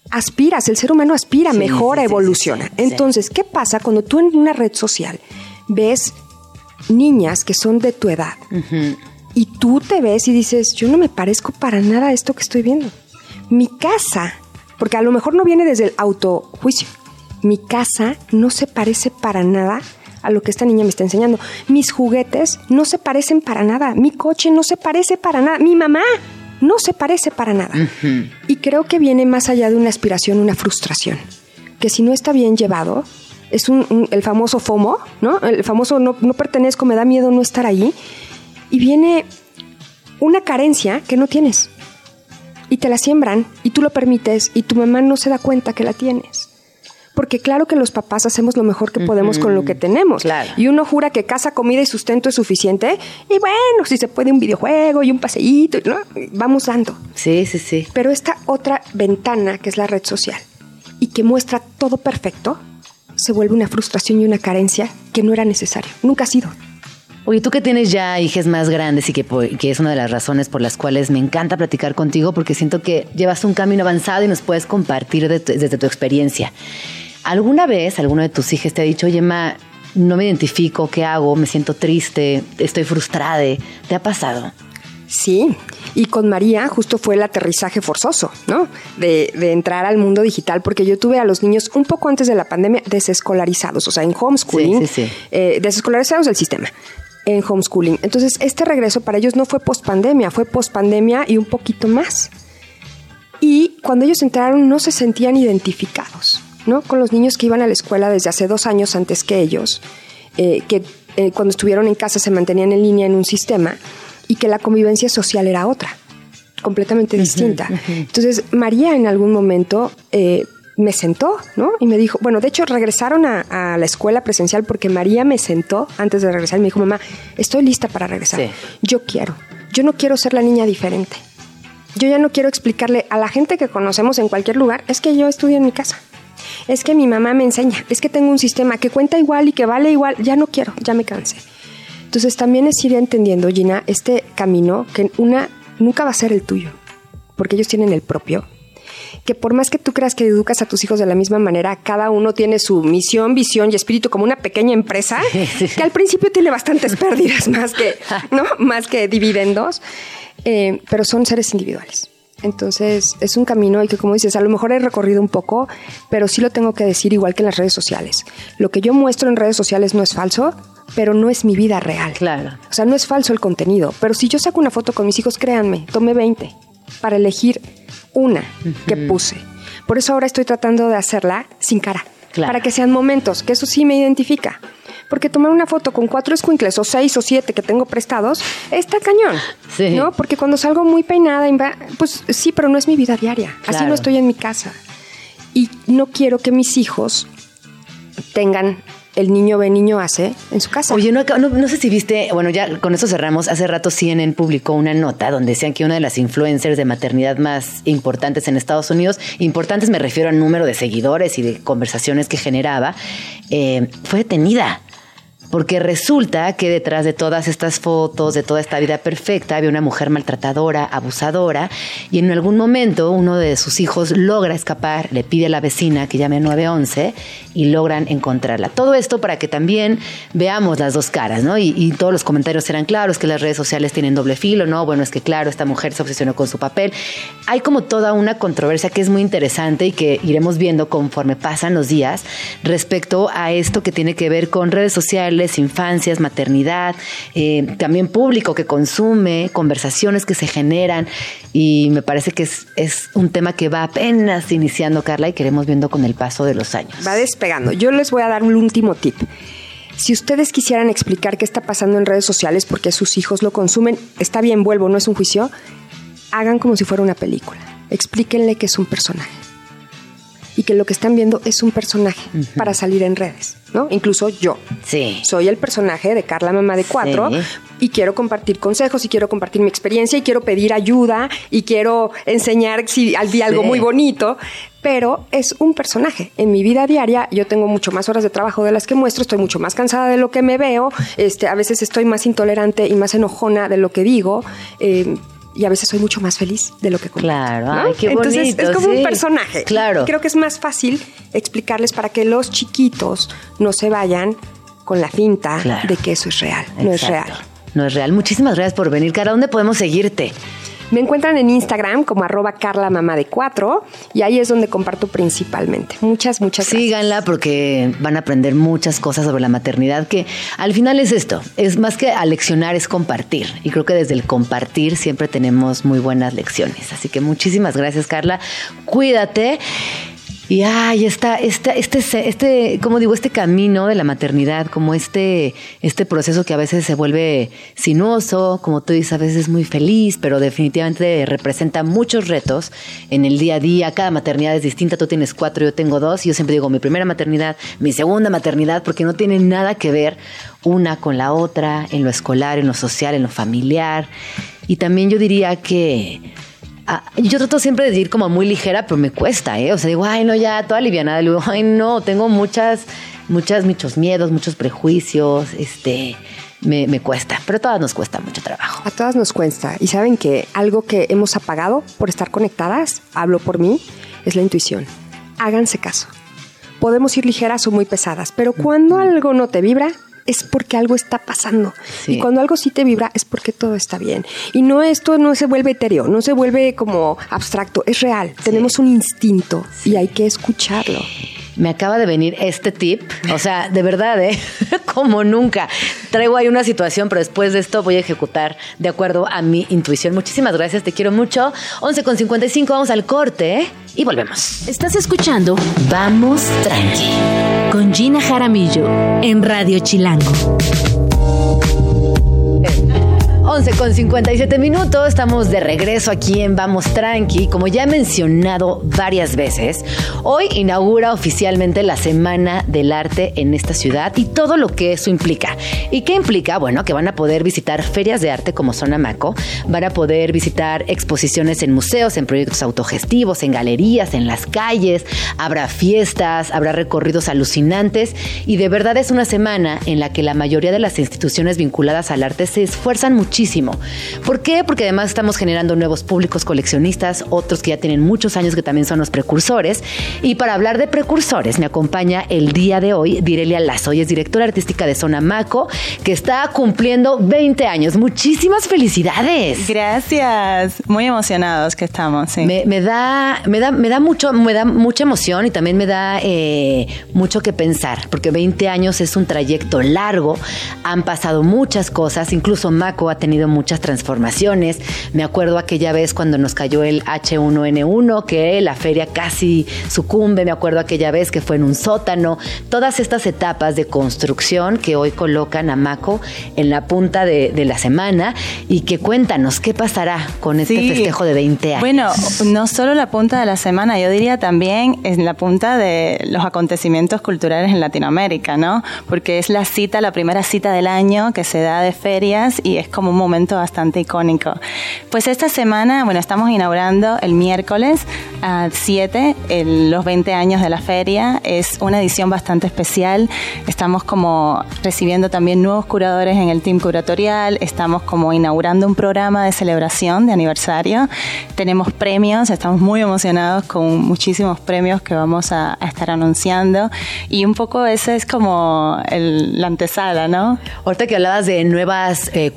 Aspiras, el ser humano aspira, Sí, mejora, sí, evoluciona. sí. Entonces, ¿qué pasa cuando tú en una red social ves niñas que son de tu edad y tú te ves y dices, yo no me parezco para nada a esto que estoy viendo? Mi casa, porque a lo mejor no viene desde el autojuicio, mi casa no se parece para nada a lo que esta niña me está enseñando. Mis juguetes no se parecen para nada. Mi coche no se parece para nada. Mi mamá no se parece para nada. Y creo que viene más allá de una aspiración, una frustración. Que si no está bien llevado, es un, un- el famoso FOMO, ¿no? El famoso no, no pertenezco, me da miedo no estar ahí. Y viene una carencia que no tienes. Y te la siembran y tú lo permites y tu mamá no se da cuenta que la tienes. Porque claro que los papás hacemos lo mejor que podemos con lo que tenemos. Claro. Y uno jura que casa, comida y sustento es suficiente. Y bueno, si se puede un videojuego y un paseíto, ¿no? vamos dando. Sí, sí, sí. Pero esta otra ventana, que es la red social, y que muestra todo perfecto, se vuelve una frustración y una carencia que no era necesario. Nunca ha sido. Oye, tú que tienes ya hijas más grandes y que, que es una de las razones por las cuales me encanta platicar contigo, porque siento que llevas un camino avanzado y nos puedes compartir de tu- desde tu experiencia. ¿Alguna vez alguno de tus hijas te ha dicho, oye, ma, no me identifico, ¿qué hago? Me siento triste, estoy frustrada. ¿Te ha pasado? Sí, y con María justo fue el aterrizaje forzoso, ¿no? De, de, entrar al mundo digital, porque yo tuve a los niños un poco antes de la pandemia desescolarizados, o sea, en homeschooling, Sí, sí, sí. eh, desescolarizados del sistema, en homeschooling. Entonces, este regreso para ellos no fue post pandemia, fue post pandemia y un poquito más. Y cuando ellos entraron no se sentían identificados, ¿no? Con los niños que iban a la escuela desde hace dos años antes que ellos, eh, que eh, cuando estuvieron en casa se mantenían en línea en un sistema y que la convivencia social era otra, completamente distinta. Entonces, María en algún momento eh, me sentó, ¿no? Y me dijo, bueno, de hecho regresaron a, a, la escuela presencial porque María me sentó antes de regresar y me dijo, mamá, estoy lista para regresar. Sí. Yo quiero, yo no quiero ser la niña diferente. Yo ya no quiero explicarle a la gente que conocemos en cualquier lugar, es que yo estudio en mi casa. Es que mi mamá me enseña, es que tengo un sistema que cuenta igual y que vale igual, ya no quiero, ya me cansé. Entonces también es ir entendiendo, Gina, este camino que una nunca va a ser el tuyo, porque ellos tienen el propio. Que por más que tú creas que educas a tus hijos de la misma manera, cada uno tiene su misión, visión y espíritu como una pequeña empresa, (laughs) que al principio tiene bastantes pérdidas más que, ¿no? (laughs) más que dividendos, eh, pero son seres individuales. Entonces es un camino y que como dices, a lo mejor he recorrido un poco, pero sí lo tengo que decir igual que en las redes sociales. Lo que yo muestro en redes sociales no es falso, pero no es mi vida real. Claro. O sea, no es falso el contenido, pero si yo saco una foto con mis hijos, créanme, tomé 20 para elegir una que puse. Por eso ahora estoy tratando de hacerla sin cara, claro. para que sean momentos, que eso sí me identifica. Porque tomar una foto con cuatro escuincles o seis o siete que tengo prestados está cañón. Sí. ¿No? Porque cuando salgo muy peinada, pues sí, pero no es mi vida diaria. Claro. Así no estoy en mi casa. Y no quiero que mis hijos tengan el niño ve, niño hace en su casa. Oye, no, no, no, sé si viste, bueno, ya con eso cerramos. Hace rato CNN publicó una nota donde decían que una de las influencers de maternidad más importantes en Estados Unidos, importantes me refiero al número de seguidores y de conversaciones que generaba, eh, fue detenida. Porque resulta que detrás de todas estas fotos, de toda esta vida perfecta, había una mujer maltratadora, abusadora, y en algún momento uno de sus hijos logra escapar, le pide a la vecina que llame 911 y logran encontrarla. Todo esto para que también veamos las dos caras, ¿no? Y, todos los comentarios eran claros, que las redes sociales tienen doble filo, ¿no? Bueno, es que claro, esta mujer se obsesionó con su papel. Hay como toda una controversia que es muy interesante y que iremos viendo conforme pasan los días respecto a esto que tiene que ver con redes sociales infancias, maternidad, eh, también público que consume, conversaciones que se generan y me parece que es, es, un tema que va apenas iniciando, Carla, y queremos viendo con el paso de los años. Va despegando. Yo les voy a dar un último tip. Si ustedes quisieran explicar qué está pasando en redes sociales porque sus hijos lo consumen, está bien, vuelvo, no es un juicio, hagan como si fuera una película. Explíquenle que es un personaje y que lo que están viendo es un personaje uh -huh. para salir en redes, ¿no? Incluso yo. Sí. Soy el personaje de Carla Mamá de Cuatro sí. y quiero compartir consejos y quiero compartir mi experiencia y quiero pedir ayuda y quiero enseñar si vi algo sí. muy bonito, pero es un personaje. En mi vida diaria yo tengo mucho más horas de trabajo de las que muestro, estoy mucho más cansada de lo que me veo, este, a veces estoy más intolerante y más enojona de lo que digo. Eh, y a veces soy mucho más feliz de lo que comparto. Claro, ¿no? Ay, qué Entonces bonito, es como sí. un personaje. Claro. Creo que es más fácil explicarles para que los chiquitos no se vayan con la finta Claro. de que eso es real. No es real. No es real. Muchísimas gracias por venir, Cara. ¿Dónde podemos seguirte? Me encuentran en Instagram como arroba Carla Mamá de Cuatro y ahí es donde comparto principalmente. Muchas, muchas gracias. Síganla porque van a aprender muchas cosas sobre la maternidad que al final es esto, es más que aleccionar, es compartir. Y creo que desde el compartir siempre tenemos muy buenas lecciones. Así que muchísimas gracias, Carla. Cuídate. Y ay, esta, esta, este, este, como digo, este camino de la maternidad, como este, este proceso que a veces se vuelve sinuoso, como tú dices, a veces es muy feliz, pero definitivamente representa muchos retos en el día a día. Cada maternidad es distinta, tú tienes cuatro, yo tengo dos, y yo siempre digo mi primera maternidad, mi segunda maternidad, porque no tiene nada que ver una con la otra, en lo escolar, en lo social, en lo familiar. Y también yo diría que Ah, yo trato siempre de ir como muy ligera, pero me cuesta, ¿eh? O sea, digo, ay, no, ya, toda alivianada. Le digo, ay, no, tengo muchas, muchas, muchos miedos, muchos prejuicios, este, me, me cuesta, pero a todas nos cuesta mucho trabajo. A todas nos cuesta. Y saben que algo que hemos apagado por estar conectadas, hablo por mí, es la intuición. Háganse caso. podemos ir ligeras o muy pesadas, pero cuando algo no te vibra, es porque algo está pasando. Sí. Y cuando algo sí te vibra es porque todo está bien. Y no esto no se vuelve etéreo, no se vuelve como abstracto, es real. Tenemos un instinto y hay que escucharlo. Me acaba de venir este tip, o sea, de verdad, ¿eh? (laughs) Como nunca. Traigo ahí una situación, pero después de esto voy a ejecutar de acuerdo a mi intuición. Muchísimas gracias, te quiero mucho. 11 con 55, vamos al corte ¿eh? y volvemos. Estás escuchando Vamos Tranqui con Gina Jaramillo en Radio Chilango. 11 con 57 minutos, estamos de regreso aquí en Vamos Tranqui. Como ya he mencionado varias veces, hoy inaugura oficialmente la Semana del Arte en esta ciudad y todo lo que eso implica. ¿Y qué implica? Bueno, que van a poder visitar ferias de arte como Sonamaco, van a poder visitar exposiciones en museos, en proyectos autogestivos, en galerías, en las calles, habrá fiestas, habrá recorridos alucinantes y de verdad es una semana en la que la mayoría de las instituciones vinculadas al arte se esfuerzan muchísimo. ¿Por qué? Porque además estamos generando nuevos públicos coleccionistas, otros que ya tienen muchos años que también son los precursores. Y para hablar de precursores me acompaña el día de hoy Direlia Lazo, y es directora artística de Zona Maco, que está cumpliendo 20 años. Muchísimas felicidades. Gracias, muy emocionados que estamos. Sí. Me, me da, me da, me da mucho, me da mucha emoción y también me da eh, mucho que pensar, porque 20 años es un trayecto largo, han pasado muchas cosas, incluso Maco ha tenido muchas transformaciones. Me acuerdo aquella vez cuando nos cayó el H1N1, que la feria casi sucumbe, me acuerdo aquella vez que fue en un sótano. Todas estas etapas de construcción que hoy colocan a Maco en la punta de, de la semana y que cuéntanos qué pasará con este Sí. festejo de 20 años. Bueno, no solo la punta de la semana, yo diría también en la punta de los acontecimientos culturales en Latinoamérica, ¿no? Porque es la cita, la primera cita del año que se da de ferias y es como un momento bastante icónico. Pues esta semana, bueno, estamos inaugurando el miércoles a 7 el- los 20 años de la feria. Es una edición bastante especial. Estamos como recibiendo también nuevos curadores en el team curatorial. Estamos como inaugurando un programa de celebración de aniversario. Tenemos premios, estamos muy emocionados con muchísimos premios que vamos a, a estar anunciando. Y un poco esa es como el- la antesala, ¿no? Ahorita que hablabas de nuevas eh,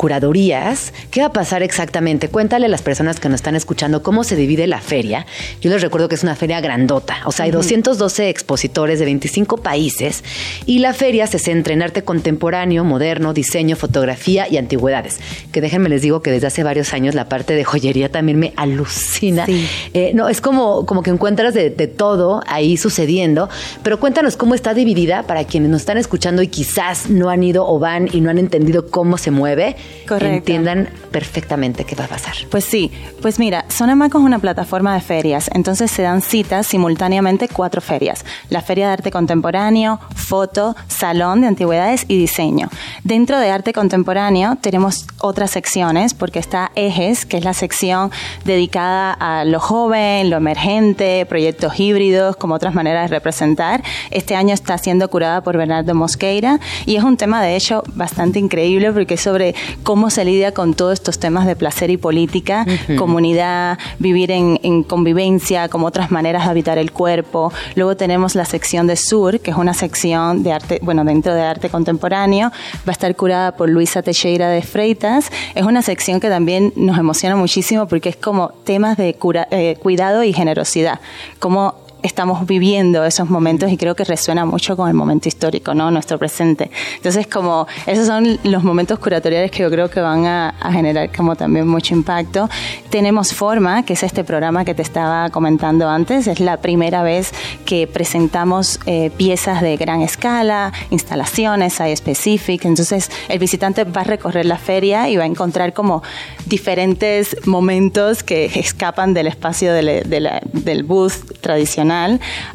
¿qué va a pasar exactamente? Cuéntale a las personas que nos están escuchando cómo se divide la feria. Yo les recuerdo que es una feria grandota, o sea, hay 212 expositores de 25 países y la feria se centra en arte contemporáneo, moderno, diseño, fotografía y antigüedades. Que déjenme les digo que desde hace varios años la parte de joyería también me alucina. Sí. Eh, no, es como, como que encuentras de, de todo ahí sucediendo, pero cuéntanos cómo está dividida para quienes nos están escuchando y quizás no han ido o van y no han entendido cómo se mueve, Correcto. Entiendan perfectamente qué va a pasar. Pues sí, pues mira, Sonamaco es una plataforma de ferias, entonces se dan citas simultáneamente cuatro ferias. La Feria de Arte Contemporáneo, Foto, Salón de Antigüedades y Diseño. Dentro de Arte Contemporáneo tenemos otras secciones, porque está Ejes, que es la sección dedicada a lo joven, lo emergente, proyectos híbridos, como otras maneras de representar. Este año está siendo curada por Bernardo Mosqueira y es un tema de hecho bastante increíble porque es sobre cómo se lidia con todos estos temas de placer y política, comunidad, vivir en, en convivencia, como otras maneras de habitar el cuerpo. Luego tenemos la sección de Sur, que es una sección de arte, bueno, dentro de arte contemporáneo, va a estar curada por Luisa Teixeira de Freitas. Es una sección que también nos emociona muchísimo porque es como temas de cura- eh, cuidado y generosidad, como estamos viviendo esos momentos y creo que resuena mucho con el momento histórico, ¿no? Nuestro presente. Entonces, como esos son los momentos curatoriales que yo creo que van a, a generar como también mucho impacto. Tenemos Forma, que es este programa que te estaba comentando antes. Es la primera vez que presentamos eh, piezas de gran escala, instalaciones, site specific. Entonces, el visitante va a recorrer la feria y va a encontrar como diferentes momentos que escapan del espacio de de la- del booth tradicional.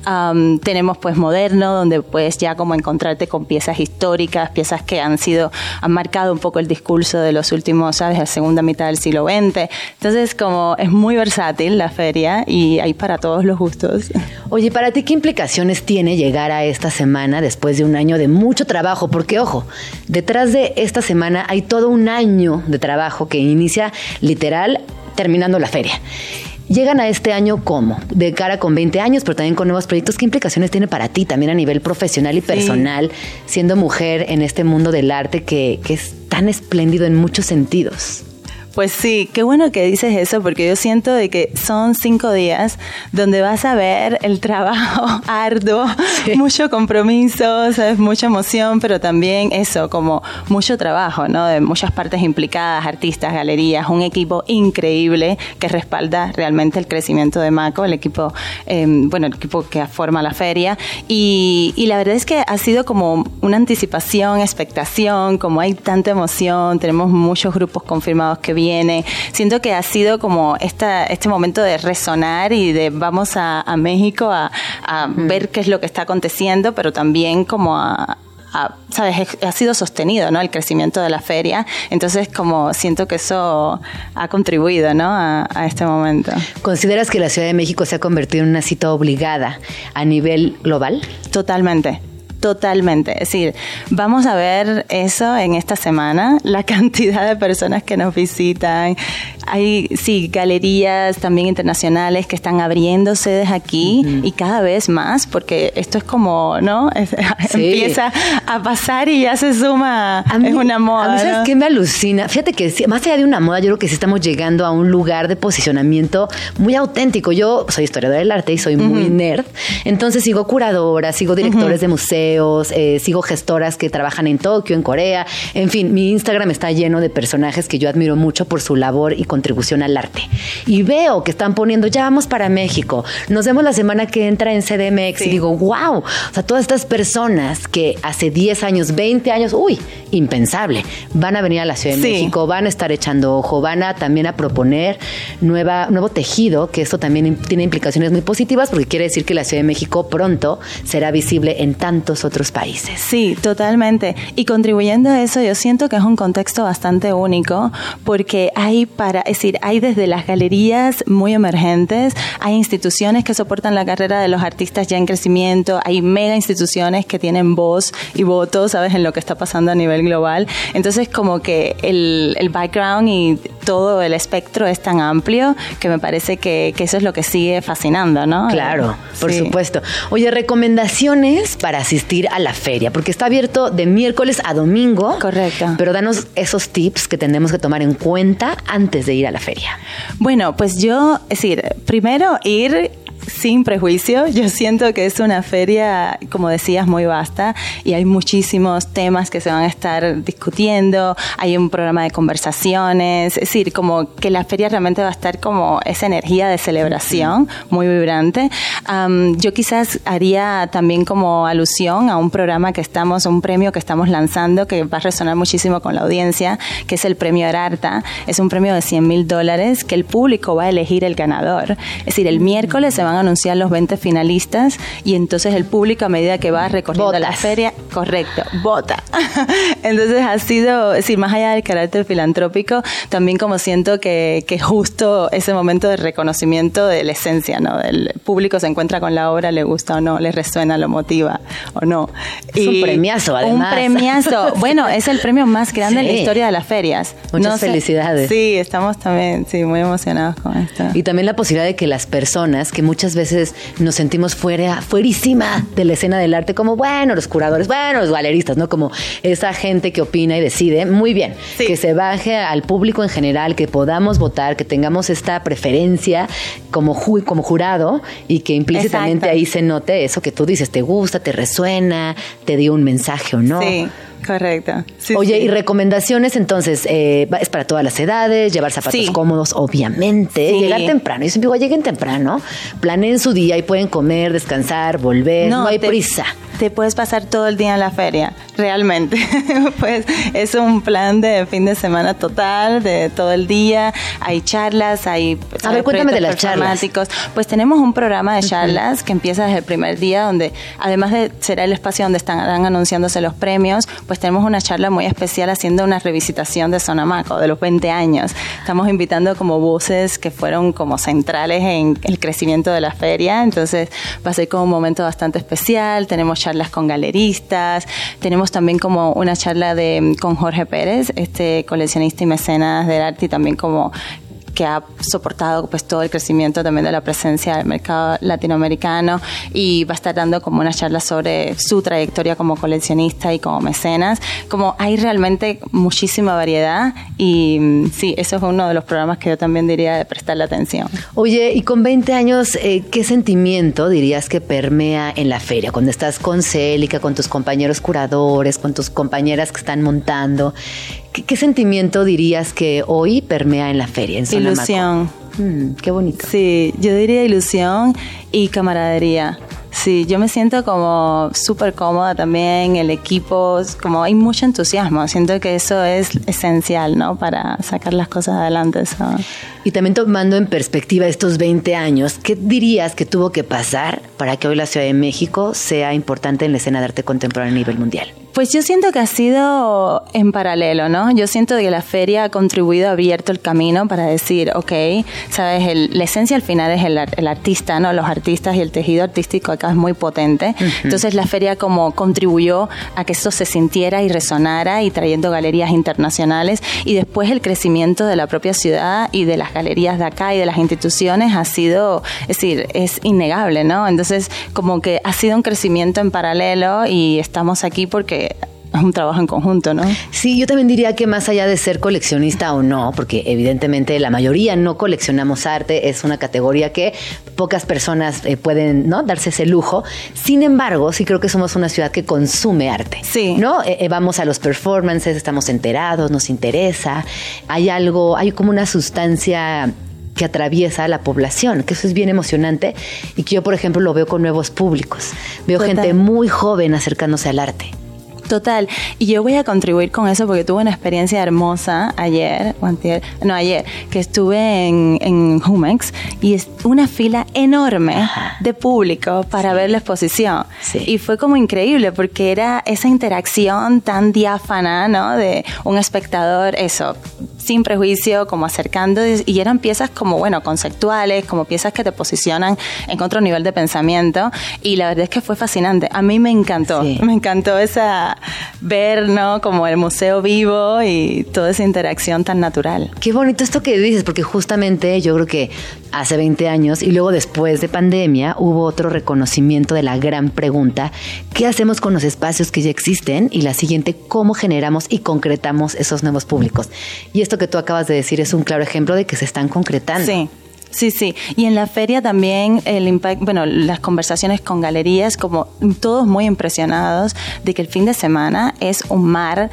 Am, tenemos pues moderno, donde puedes ya como encontrarte con piezas históricas, piezas que han sido, han marcado un poco el discurso de los últimos, ¿sabes?, la segunda mitad del siglo XX. Entonces, como es muy versátil la feria y hay para todos los gustos. Oye, para ti, ¿qué implicaciones tiene llegar a esta semana después de un año de mucho trabajo? Porque, ojo, detrás de esta semana hay todo un año de trabajo que inicia literal terminando la feria. Llegan a este año cómo? De cara con 20 años, pero también con nuevos proyectos. ¿Qué implicaciones tiene para ti también a nivel profesional y personal, siendo mujer en este mundo del arte que, que es tan espléndido en muchos sentidos? Pues sí, qué bueno que dices eso porque yo siento de que son cinco días donde vas a ver el trabajo (laughs) arduo, mucho compromiso, sabes, mucha emoción, pero también eso, como mucho trabajo, ¿no? De muchas partes implicadas, artistas, galerías, un equipo increíble que respalda realmente el crecimiento de Maco, el equipo, em, bueno, el equipo que forma la feria. Y, y la verdad es que ha sido como una anticipación, expectación, como hay tanta emoción, tenemos muchos grupos confirmados que viene. Siento que ha sido como esta, este momento de resonar y de vamos a, México a, ver qué es lo que está aconteciendo, pero también como a, ¿sabes? Ha sido sostenido, ¿no? El crecimiento de la feria. Entonces, como siento que eso ha contribuido, ¿no? A, a, este momento. ¿Consideras que la Ciudad de México se ha convertido en una cita obligada a nivel global? Totalmente. Totalmente. Es decir, vamos a ver eso en esta semana, la (laughs) cantidad de personas que nos visitan. Hay, sí, galerías también internacionales que están abriendo sedes aquí y cada vez más, porque esto es como, ¿no? (laughs) Empieza a pasar y ya se suma, es una moda. A ¿sabes qué me alucina? Fíjate que más allá de una moda, yo creo que sí estamos llegando a un lugar de posicionamiento muy auténtico. Yo soy historiadora del arte y soy muy nerd, entonces sigo curadoras, sigo directores de museos eh, sigo gestoras que trabajan en Tokio, en Corea, en fin, mi Instagram está lleno de personajes que yo admiro mucho por su labor y contribución al arte. Y veo que están poniendo, ya vamos para México, nos vemos la semana que entra en CDMX y digo, wow, o sea, todas estas personas que hace 10 años, 20 años, uy, impensable, van a venir a la Ciudad de México, van a estar echando ojo, van a también a proponer nueva, nuevo tejido, que esto también tiene implicaciones muy positivas porque quiere decir que la Ciudad de México pronto será visible en tantos otros países. Sí, totalmente. Y contribuyendo a eso, yo siento que es un contexto bastante único porque hay para, es decir, hay desde las galerías muy emergentes, hay instituciones que soportan la carrera de los artistas ya en crecimiento, hay mega instituciones que tienen voz y voto, ¿sabes?, en lo que está pasando a nivel global. Entonces, como que el, el background y todo el espectro es tan amplio que me parece que, que eso es lo que sigue fascinando, ¿no? Claro, por supuesto. Oye, recomendaciones para asistir a la feria? Porque está abierto de miércoles a domingo. Correcto. Pero danos esos tips que tenemos que tomar en cuenta antes de ir a la feria. Bueno, pues yo, es decir, primero ir sin prejuicio. Yo siento que es una feria, como decías, muy vasta y hay muchísimos temas que se van a estar discutiendo. Hay un programa de conversaciones. Es decir, como que la feria realmente va a estar como esa energía de celebración muy vibrante. yo quizás haría también como alusión a un programa que estamos, un premio que estamos lanzando que va a resonar muchísimo con la audiencia, que es el premio Ararta. Es un premio de 100 mil dólares que el público va a elegir el ganador. Es decir, el miércoles se van a anunciar los 20 finalistas y entonces el público a medida que va recorriendo la feria, correcto, vota. (laughs) entonces ha sido, sí, más allá del carácter filantrópico, también como siento que, que justo ese momento de reconocimiento de la esencia, ¿no? El público se encuentra con la obra, le gusta o no, le resuena, lo motiva o no. Es un premiazo, además. Un premiazo. (laughs) bueno, es el premio más grande en la historia de las ferias. Muchas felicidades. Sí, estamos también, sí, muy emocionados con esto. Y también la posibilidad de que las personas que muchas veces nos sentimos fuera, fuerísima de la escena del arte, como bueno, los curadores, bueno, los galeristas, ¿no? Como esa gente que opina y decide. Muy bien, que se baje al público en general, que podamos votar, que tengamos esta preferencia como, como jurado y que implícitamente ahí se note eso que tú dices, te gusta, te resuena, te dio un mensaje o no. Sí. Correcto. Oye, y recomendaciones entonces, eh, es para todas las edades, llevar zapatos cómodos, obviamente, llegar temprano. Yo siempre digo, lleguen temprano, planeen su día y pueden comer, descansar, volver, no, hay prisa. Te puedes pasar todo el día en la feria, realmente. (laughs) pues es un plan de fin de semana total, de todo el día. Hay charlas, hay... A ver, cuéntame de las charlas. Pues tenemos un programa de charlas que empieza desde el primer día, donde además de será el espacio donde están anunciándose los premios, pues tenemos una charla muy especial haciendo una revisitación de Sonamaco, de los 20 años. Estamos invitando como voces que fueron como centrales en el crecimiento de la feria, entonces va a ser como un momento bastante especial. Tenemos charlas con galeristas, tenemos también como una charla con Jorge Pérez, este coleccionista y mecenas del arte y también como que ha soportado pues todo el crecimiento también de la presencia del mercado latinoamericano y va a estar dando como una charla sobre su trayectoria como coleccionista y como mecenas. Como hay realmente muchísima variedad y mm, sí, eso es uno de los programas que yo también diría de prestarle atención. Oye, y con 20 años, eh, ¿qué sentimiento dirías que permea en la feria? Cuando estás con Célica, con tus compañeros curadores, con tus compañeras que están montando, ¿qué, sentimiento dirías que hoy permea en la feria? En ilusión. Mm, qué bonito. Sí, yo diría ilusión y camaradería. Sí, yo me siento como súper cómoda también, el equipo, como hay mucho entusiasmo, siento que eso es esencial, ¿no? Para sacar las cosas adelante. Y también tomando en perspectiva estos 20 años, ¿qué dirías que tuvo que pasar para que hoy la Ciudad de México sea importante en la escena de arte contemporáneo a nivel mundial? Pues yo siento que ha sido en paralelo, ¿no? Yo siento que la feria ha contribuido, ha abierto el camino para decir, ok, sabes, la esencia al final es el, artista, ¿no? Los artistas y el tejido artístico acá es muy potente. Entonces la feria como contribuyó a que esto se sintiera y resonara y trayendo galerías internacionales y después el crecimiento de la propia ciudad y de las galerías de acá y de las instituciones ha sido, es decir, es innegable, ¿no? Entonces como que ha sido un crecimiento en paralelo y estamos aquí porque es un trabajo en conjunto, ¿no? Sí, yo también diría que más allá de ser coleccionista o no, porque evidentemente la mayoría no coleccionamos arte, es una categoría que pocas personas eh, pueden ¿no? darse ese lujo. Sin embargo, sí creo que somos una ciudad que consume arte. Sí. ¿No? Eh, eh, vamos a los performances, estamos enterados, nos interesa. Hay algo, hay como una sustancia que atraviesa la población, que eso es bien emocionante y que yo, por ejemplo, lo veo con nuevos públicos. Veo gente muy joven acercándose al arte. Total. Y yo voy a contribuir con eso porque tuve una experiencia hermosa ayer, no ayer, que estuve en, en Humex y es una fila enorme de público para ver la exposición. Y fue como increíble porque era esa interacción tan diáfana, ¿no? De un espectador, eso, sin prejuicio, como acercando, y eran piezas como, bueno, conceptuales, como piezas que te posicionan en otro nivel de pensamiento, y la verdad es que fue fascinante. A mí me encantó, (laughs) me encantó esa, ver, ¿no? Como el museo vivo y toda esa interacción tan natural. Qué bonito esto que dices, porque justamente yo creo que hace 20 años y luego después de pandemia hubo otro reconocimiento de la gran pregunta, ¿qué hacemos con los espacios que ya existen? Y la siguiente, ¿cómo generamos y concretamos esos nuevos públicos? Y esto que tú acabas de decir es un claro ejemplo de que se están concretando. Sí. Sí, sí. Y en la feria también el impacto, bueno, las conversaciones con galerías, como todos muy impresionados de que el fin de semana es un mar,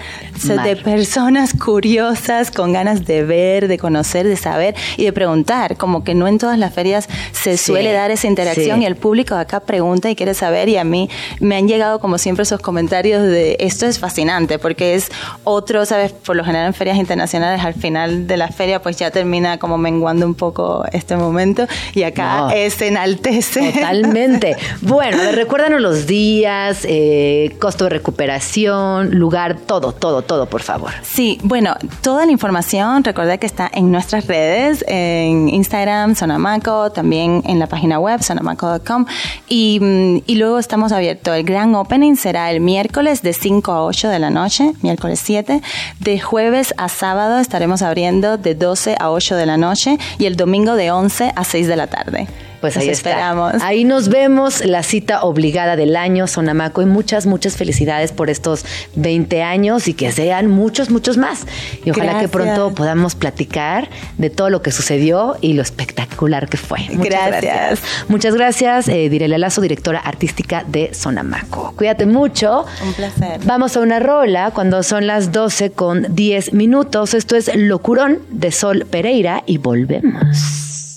de personas curiosas con ganas de ver, de conocer, de saber y de preguntar. Como que no en todas las ferias se suele dar esa interacción y el público acá pregunta y quiere saber. Y a mí me han llegado, como siempre, esos comentarios de esto es fascinante porque es otro, ¿sabes? Por lo general en ferias internacionales, al final de la feria, pues ya termina como menguando un poco este momento y acá es enaltece. Totalmente. (laughs) bueno, recuérdanos los días, eh, costo de recuperación, lugar, todo, todo, todo, por favor. Sí, bueno, toda la información, recordad que está en nuestras redes, en Instagram, Sonamaco, también en la página web, sonamaco.com y, mm, y luego estamos abiertos. El gran opening será el miércoles de 5 a 8 de la noche, miércoles 7. De jueves a sábado estaremos abriendo de 12 a 8 de la noche y el domingo de 11 a 6 de la tarde. Pues ahí esperamos. Ahí nos vemos, la cita obligada del año, Sonamaco, y muchas, muchas felicidades por estos 20 años y que sean muchos, muchos más. Y ojalá que pronto podamos platicar de todo lo que sucedió y lo espectacular que fue. Muchas gracias. Muchas gracias, eh, Direle Lazo, directora artística de Sonamaco. Cuídate mucho. Un placer. Vamos a una rola cuando son las 12 con 10 minutos. Esto es Locurón de Sol Pereira y volvemos.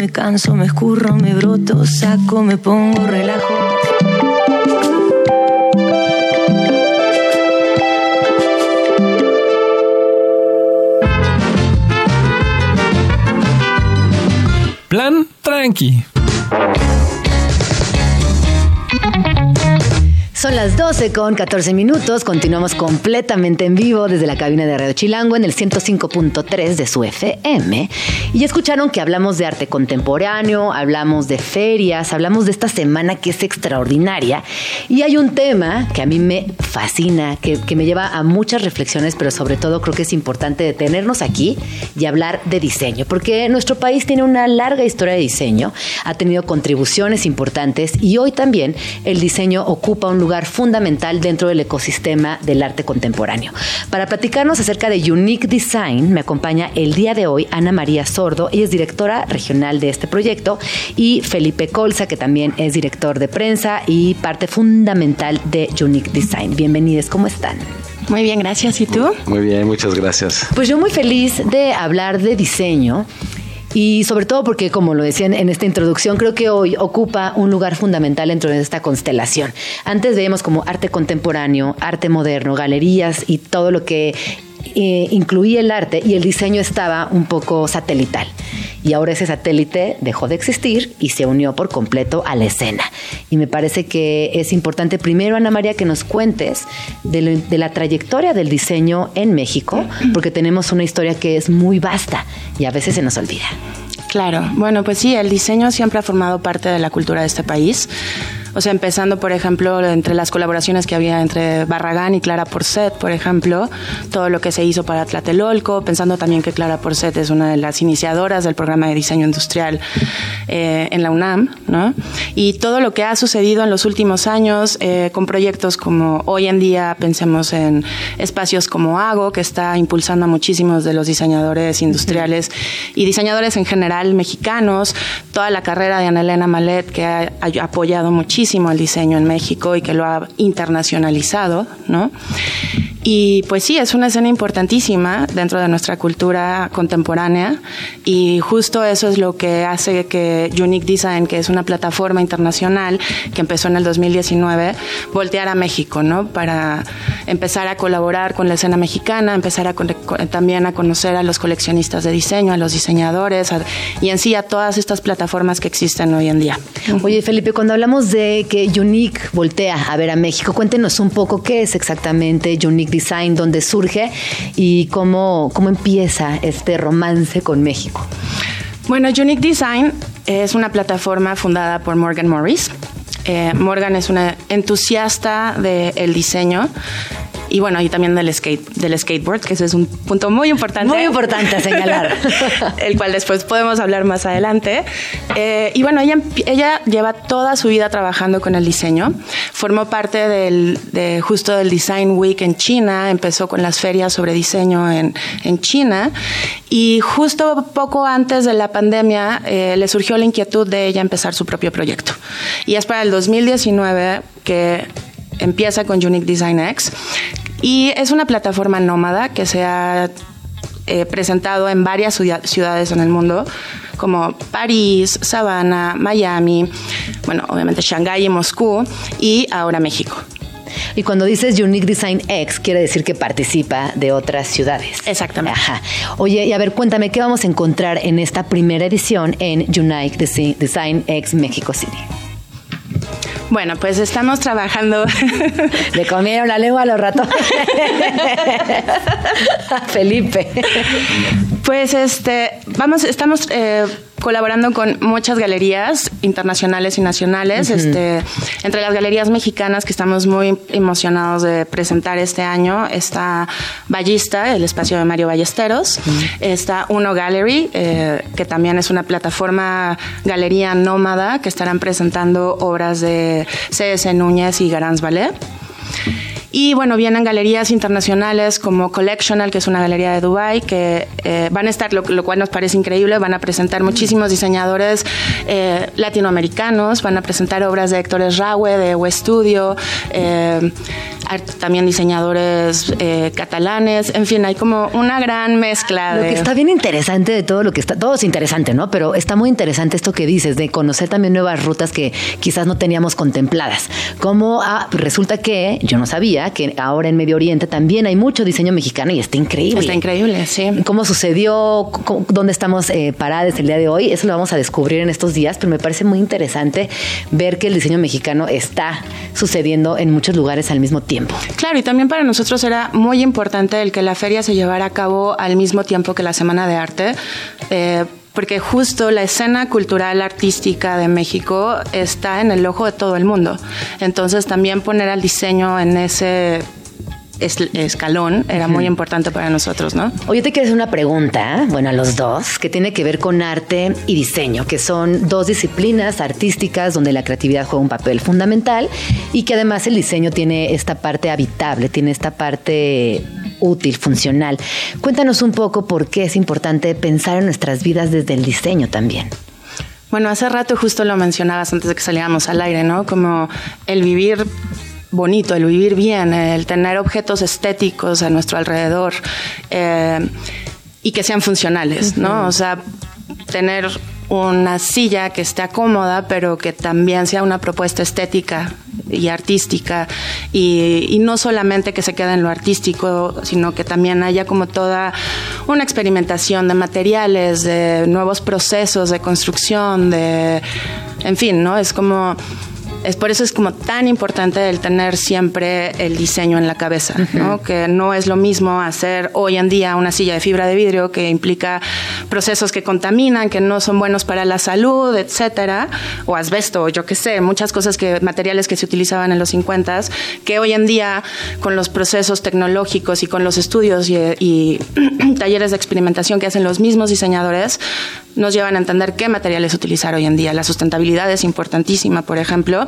Me canso, me escurro, me broto, saco, me pongo, relajo. Plan tranqui. Son las 12 con 14 minutos. Continuamos completamente en vivo desde la cabina de Radio Chilango en el 105.3 de su FM. Y escucharon que hablamos de arte contemporáneo, hablamos de ferias, hablamos de esta semana que es extraordinaria. Y hay un tema que a mí me fascina, que, que me lleva a muchas reflexiones, pero sobre todo creo que es importante detenernos aquí y hablar de diseño, porque nuestro país tiene una larga historia de diseño, ha tenido contribuciones importantes y hoy también el diseño ocupa un lugar fundamental dentro del ecosistema del arte contemporáneo. Para platicarnos acerca de Unique Design, me acompaña el día de hoy Ana María Sordo, ella es directora regional de este proyecto, y Felipe Colza, que también es director de prensa y parte fundamental de Unique Design. Bienvenidos, ¿cómo están? Muy bien, gracias. ¿Y tú? Muy bien, muchas gracias. Pues yo muy feliz de hablar de diseño y sobre todo porque, como lo decían en esta introducción, creo que hoy ocupa un lugar fundamental dentro de esta constelación. Antes veíamos como arte contemporáneo, arte moderno, galerías y todo lo que eh, incluía el arte y el diseño estaba un poco satelital. Y ahora ese satélite dejó de existir y se unió por completo a la escena. Y me parece que es importante primero, Ana María, que nos cuentes de, de la trayectoria del diseño en México, porque tenemos una historia que es muy vasta y a veces se nos olvida. Claro, bueno, pues sí, el diseño siempre ha formado parte de la cultura de este país. O sea, empezando, por ejemplo, entre las colaboraciones que había entre Barragán y Clara Porcet, por ejemplo, todo lo que se hizo para Tlatelolco, pensando también que Clara Porcet es una de las iniciadoras del programa de diseño industrial eh, en la UNAM, ¿no? Y todo lo que ha sucedido en los últimos años eh, con proyectos como hoy en día, pensemos en espacios como Hago, que está impulsando a muchísimos de los diseñadores industriales y diseñadores en general mexicanos, toda la carrera de Ana Elena Malet, que ha, ha apoyado muchísimo el diseño en México y que lo ha internacionalizado, ¿no? Y pues sí, es una escena importantísima dentro de nuestra cultura contemporánea y justo eso es lo que hace que Unique Design, que es una plataforma internacional que empezó en el 2019, voltear a México, ¿no? Para empezar a colaborar con la escena mexicana, empezar a también a conocer a los coleccionistas de diseño, a los diseñadores a- y en sí a todas estas plataformas que existen hoy en día. Oye, Felipe, cuando hablamos de que Unique voltea a ver a México, cuéntenos un poco qué es exactamente Unique Design, dónde surge y cómo, cómo empieza este romance con México. Bueno, Unique Design es una plataforma fundada por Morgan Morris. Eh, Morgan es una entusiasta del diseño y bueno, y también del skate, del skateboard, que eso es un punto muy importante. Muy importante a señalar. (laughs) el cual después podemos hablar más adelante. Eh, y bueno, ella, ella lleva toda su vida trabajando con el diseño. Formó parte del, de justo del Design Week en China, empezó con las ferias sobre diseño en, en China. Y justo poco antes de la pandemia eh, le surgió la inquietud de ella empezar su propio proyecto. Y es para el 2019 que empieza con Unique Design X. Y es una plataforma nómada que se ha eh, presentado en varias ciudad- ciudades en el mundo, como París, Savannah, Miami, bueno, obviamente Shanghái y Moscú, y ahora México. Y cuando dices Unique Design X, quiere decir que participa de otras ciudades. Exactamente. Ajá. Oye, y a ver, cuéntame, ¿qué vamos a encontrar en esta primera edición en Unique Desi- Design X Mexico City? Bueno, pues estamos trabajando. (laughs) Le comieron la lengua a los ratos. (laughs) Felipe. Pues este, vamos, estamos eh, colaborando con muchas galerías internacionales y nacionales. este, entre las galerías mexicanas que estamos muy emocionados de presentar este año está Ballista, el espacio de Mario Ballesteros. Está Uno Gallery, eh, que también es una plataforma galería nómada que estarán presentando obras de C.S. Núñez y Garance Ballet. Y bueno, vienen galerías internacionales como Collectional, que es una galería de Dubai, que eh, van a estar, lo, lo cual nos parece increíble, van a presentar muchísimos diseñadores eh, latinoamericanos, van a presentar obras de Héctor Esraue, de W Studio, eh, también diseñadores catalanes, en fin, hay como una gran mezcla Lo de... que está bien interesante de todo lo que está, todo es interesante, ¿no? Pero está muy interesante esto que dices, de conocer también nuevas rutas que quizás no teníamos contempladas. Como ah, resulta que yo no sabía que ahora en Medio Oriente también hay mucho diseño mexicano y está increíble. Está increíble, sí. ¿Cómo sucedió? ¿Cómo- ¿Dónde estamos eh, paradas el día de hoy? Eso lo vamos a descubrir en estos días, pero me parece muy interesante ver que el diseño mexicano está sucediendo en muchos lugares al mismo tiempo. Claro, y también para nosotros era muy importante el que la feria se llevara a cabo al mismo tiempo que la Semana de Arte. eh, porque justo la escena cultural artística de México está en el ojo de todo el mundo. Entonces también poner al diseño en ese es- escalón era muy importante para nosotros, ¿no? Oye, te quiero hacer una pregunta, bueno, a los dos, que tiene que ver con arte y diseño, que son dos disciplinas artísticas donde la creatividad juega un papel fundamental y que además el diseño tiene esta parte habitable, tiene esta parte útil, funcional. Cuéntanos un poco por qué es importante pensar en nuestras vidas desde el diseño también. Bueno, hace rato justo lo mencionabas antes de que saliéramos al aire, ¿no? Como el vivir bonito, el vivir bien, el tener objetos estéticos a nuestro alrededor eh, y que sean funcionales, ¿no? O sea, tener una silla que esté cómoda, pero que también sea una propuesta estética y artística y, y no solamente que se quede en lo artístico, sino que también haya como toda una experimentación de materiales, de nuevos procesos de construcción, de, en fin, ¿no? Es como es por eso es como tan importante el tener siempre el diseño en la cabeza, ¿no? Que no es lo mismo hacer hoy en día una silla de fibra de vidrio que implica procesos que contaminan, que no son buenos para la salud, etcétera, o asbesto, o yo qué sé, muchas cosas que materiales que se utilizaban en los 50 que hoy en día con los procesos tecnológicos y con los estudios y, y (clears throat) talleres de experimentación que hacen los mismos diseñadores nos llevan a entender qué materiales utilizar hoy en día. La sustentabilidad es importantísima, por ejemplo,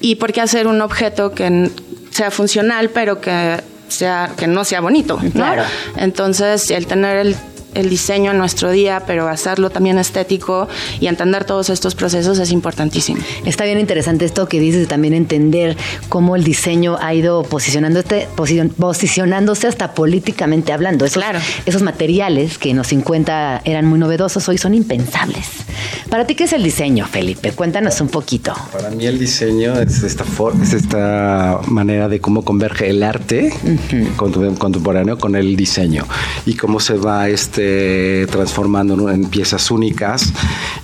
y por qué hacer un objeto que sea funcional, pero que sea que no sea bonito, ¿no? Claro. Entonces, el tener el el diseño en nuestro día, pero hacerlo también estético y entender todos estos procesos es importantísimo. Está bien interesante esto que dices también entender cómo el diseño ha ido posicionándose, posi- posicionándose hasta políticamente hablando. Esos, Claro. esos materiales que en los 50 eran muy novedosos hoy son impensables. Para ti, ¿qué es el diseño, Felipe? Cuéntanos un poquito. Para mí el diseño es esta, for- es esta manera de cómo converge el arte contemporáneo con el diseño y cómo se va este, transformando en, piezas únicas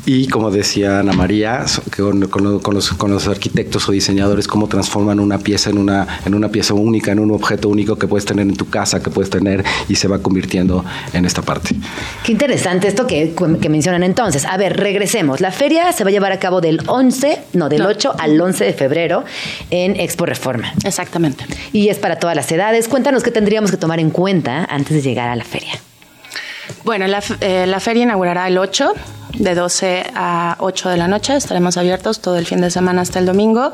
y como decía Ana María, con, con lo- con los, con los arquitectos o diseñadores, cómo transforman una pieza en una, en una pieza única, en un objeto único que puedes tener en tu casa, que puedes tener y se va convirtiendo en esta parte. Qué interesante esto que, que mencionan entonces. A ver, regresemos. La feria se va a llevar a cabo del 11, no, del 8 al 11 de febrero en Expo Reforma. Exactamente. Y es para todas las edades. Cuéntanos qué tendríamos que tomar en cuenta antes de llegar a la feria. Bueno, eh, la feria inaugurará el 8, de 12 a 8 de la noche. Estaremos abiertos todo el fin de semana hasta el domingo.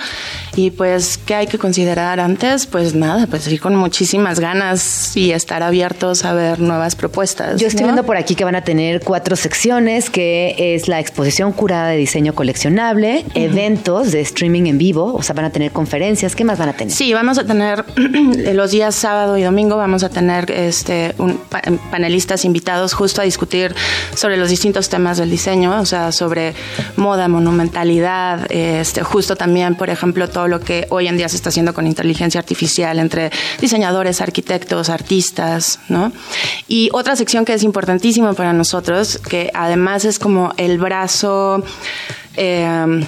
Y pues, ¿qué hay que considerar antes? Pues nada, pues ir con muchísimas ganas y estar abiertos a ver nuevas propuestas. Yo estoy ¿no? viendo por aquí que van a tener cuatro secciones, que es la exposición curada de diseño coleccionable, eventos de streaming en vivo, o sea, van a tener conferencias, ¿qué más van a tener? Sí, vamos a tener (clears throat) los días sábado y domingo vamos a tener este un pa- panelistas invitados justo a discutir sobre los distintos temas del diseño, o sea, sobre moda, monumentalidad, este justo también, por ejemplo, todo lo que hoy en día se está haciendo con inteligencia artificial entre diseñadores, arquitectos, artistas, ¿no? Y otra sección que es importantísima para nosotros, que además es como el brazo eh,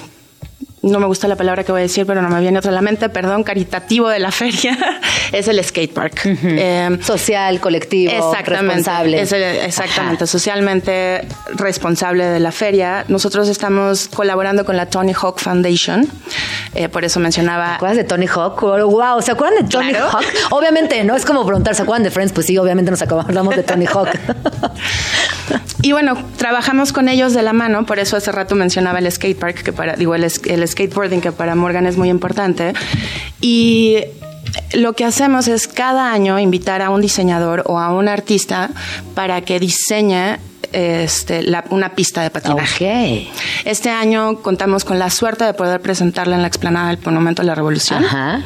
no me gusta la palabra que voy a decir, pero no me viene otra a la mente, perdón, caritativo de la (laughs) feria, es el skate park. Eh, Social, colectivo, Exactamente, responsable. es el- exactamente, socialmente responsable de la feria. Nosotros estamos colaborando con la Tony Hawk Foundation, eh, por eso mencionaba... ¿Te acuerdas de Tony Hawk? Wow, ¿se acuerdan de Tony Claro. Hawk? Obviamente, no es como preguntar, ¿se acuerdan de Friends? Pues sí, obviamente nos acordamos de Tony Hawk. (laughs) Y bueno, trabajamos con ellos de la mano, por eso hace rato mencionaba el skate park, que para, digo, el, el skateboarding, que para Morgan es muy importante. Y lo que hacemos es cada año invitar a un diseñador o a un artista para que diseñe este, la- una pista de patinaje. Este año contamos con la suerte de poder presentarla en la explanada del Monumento a la Revolución. Ajá.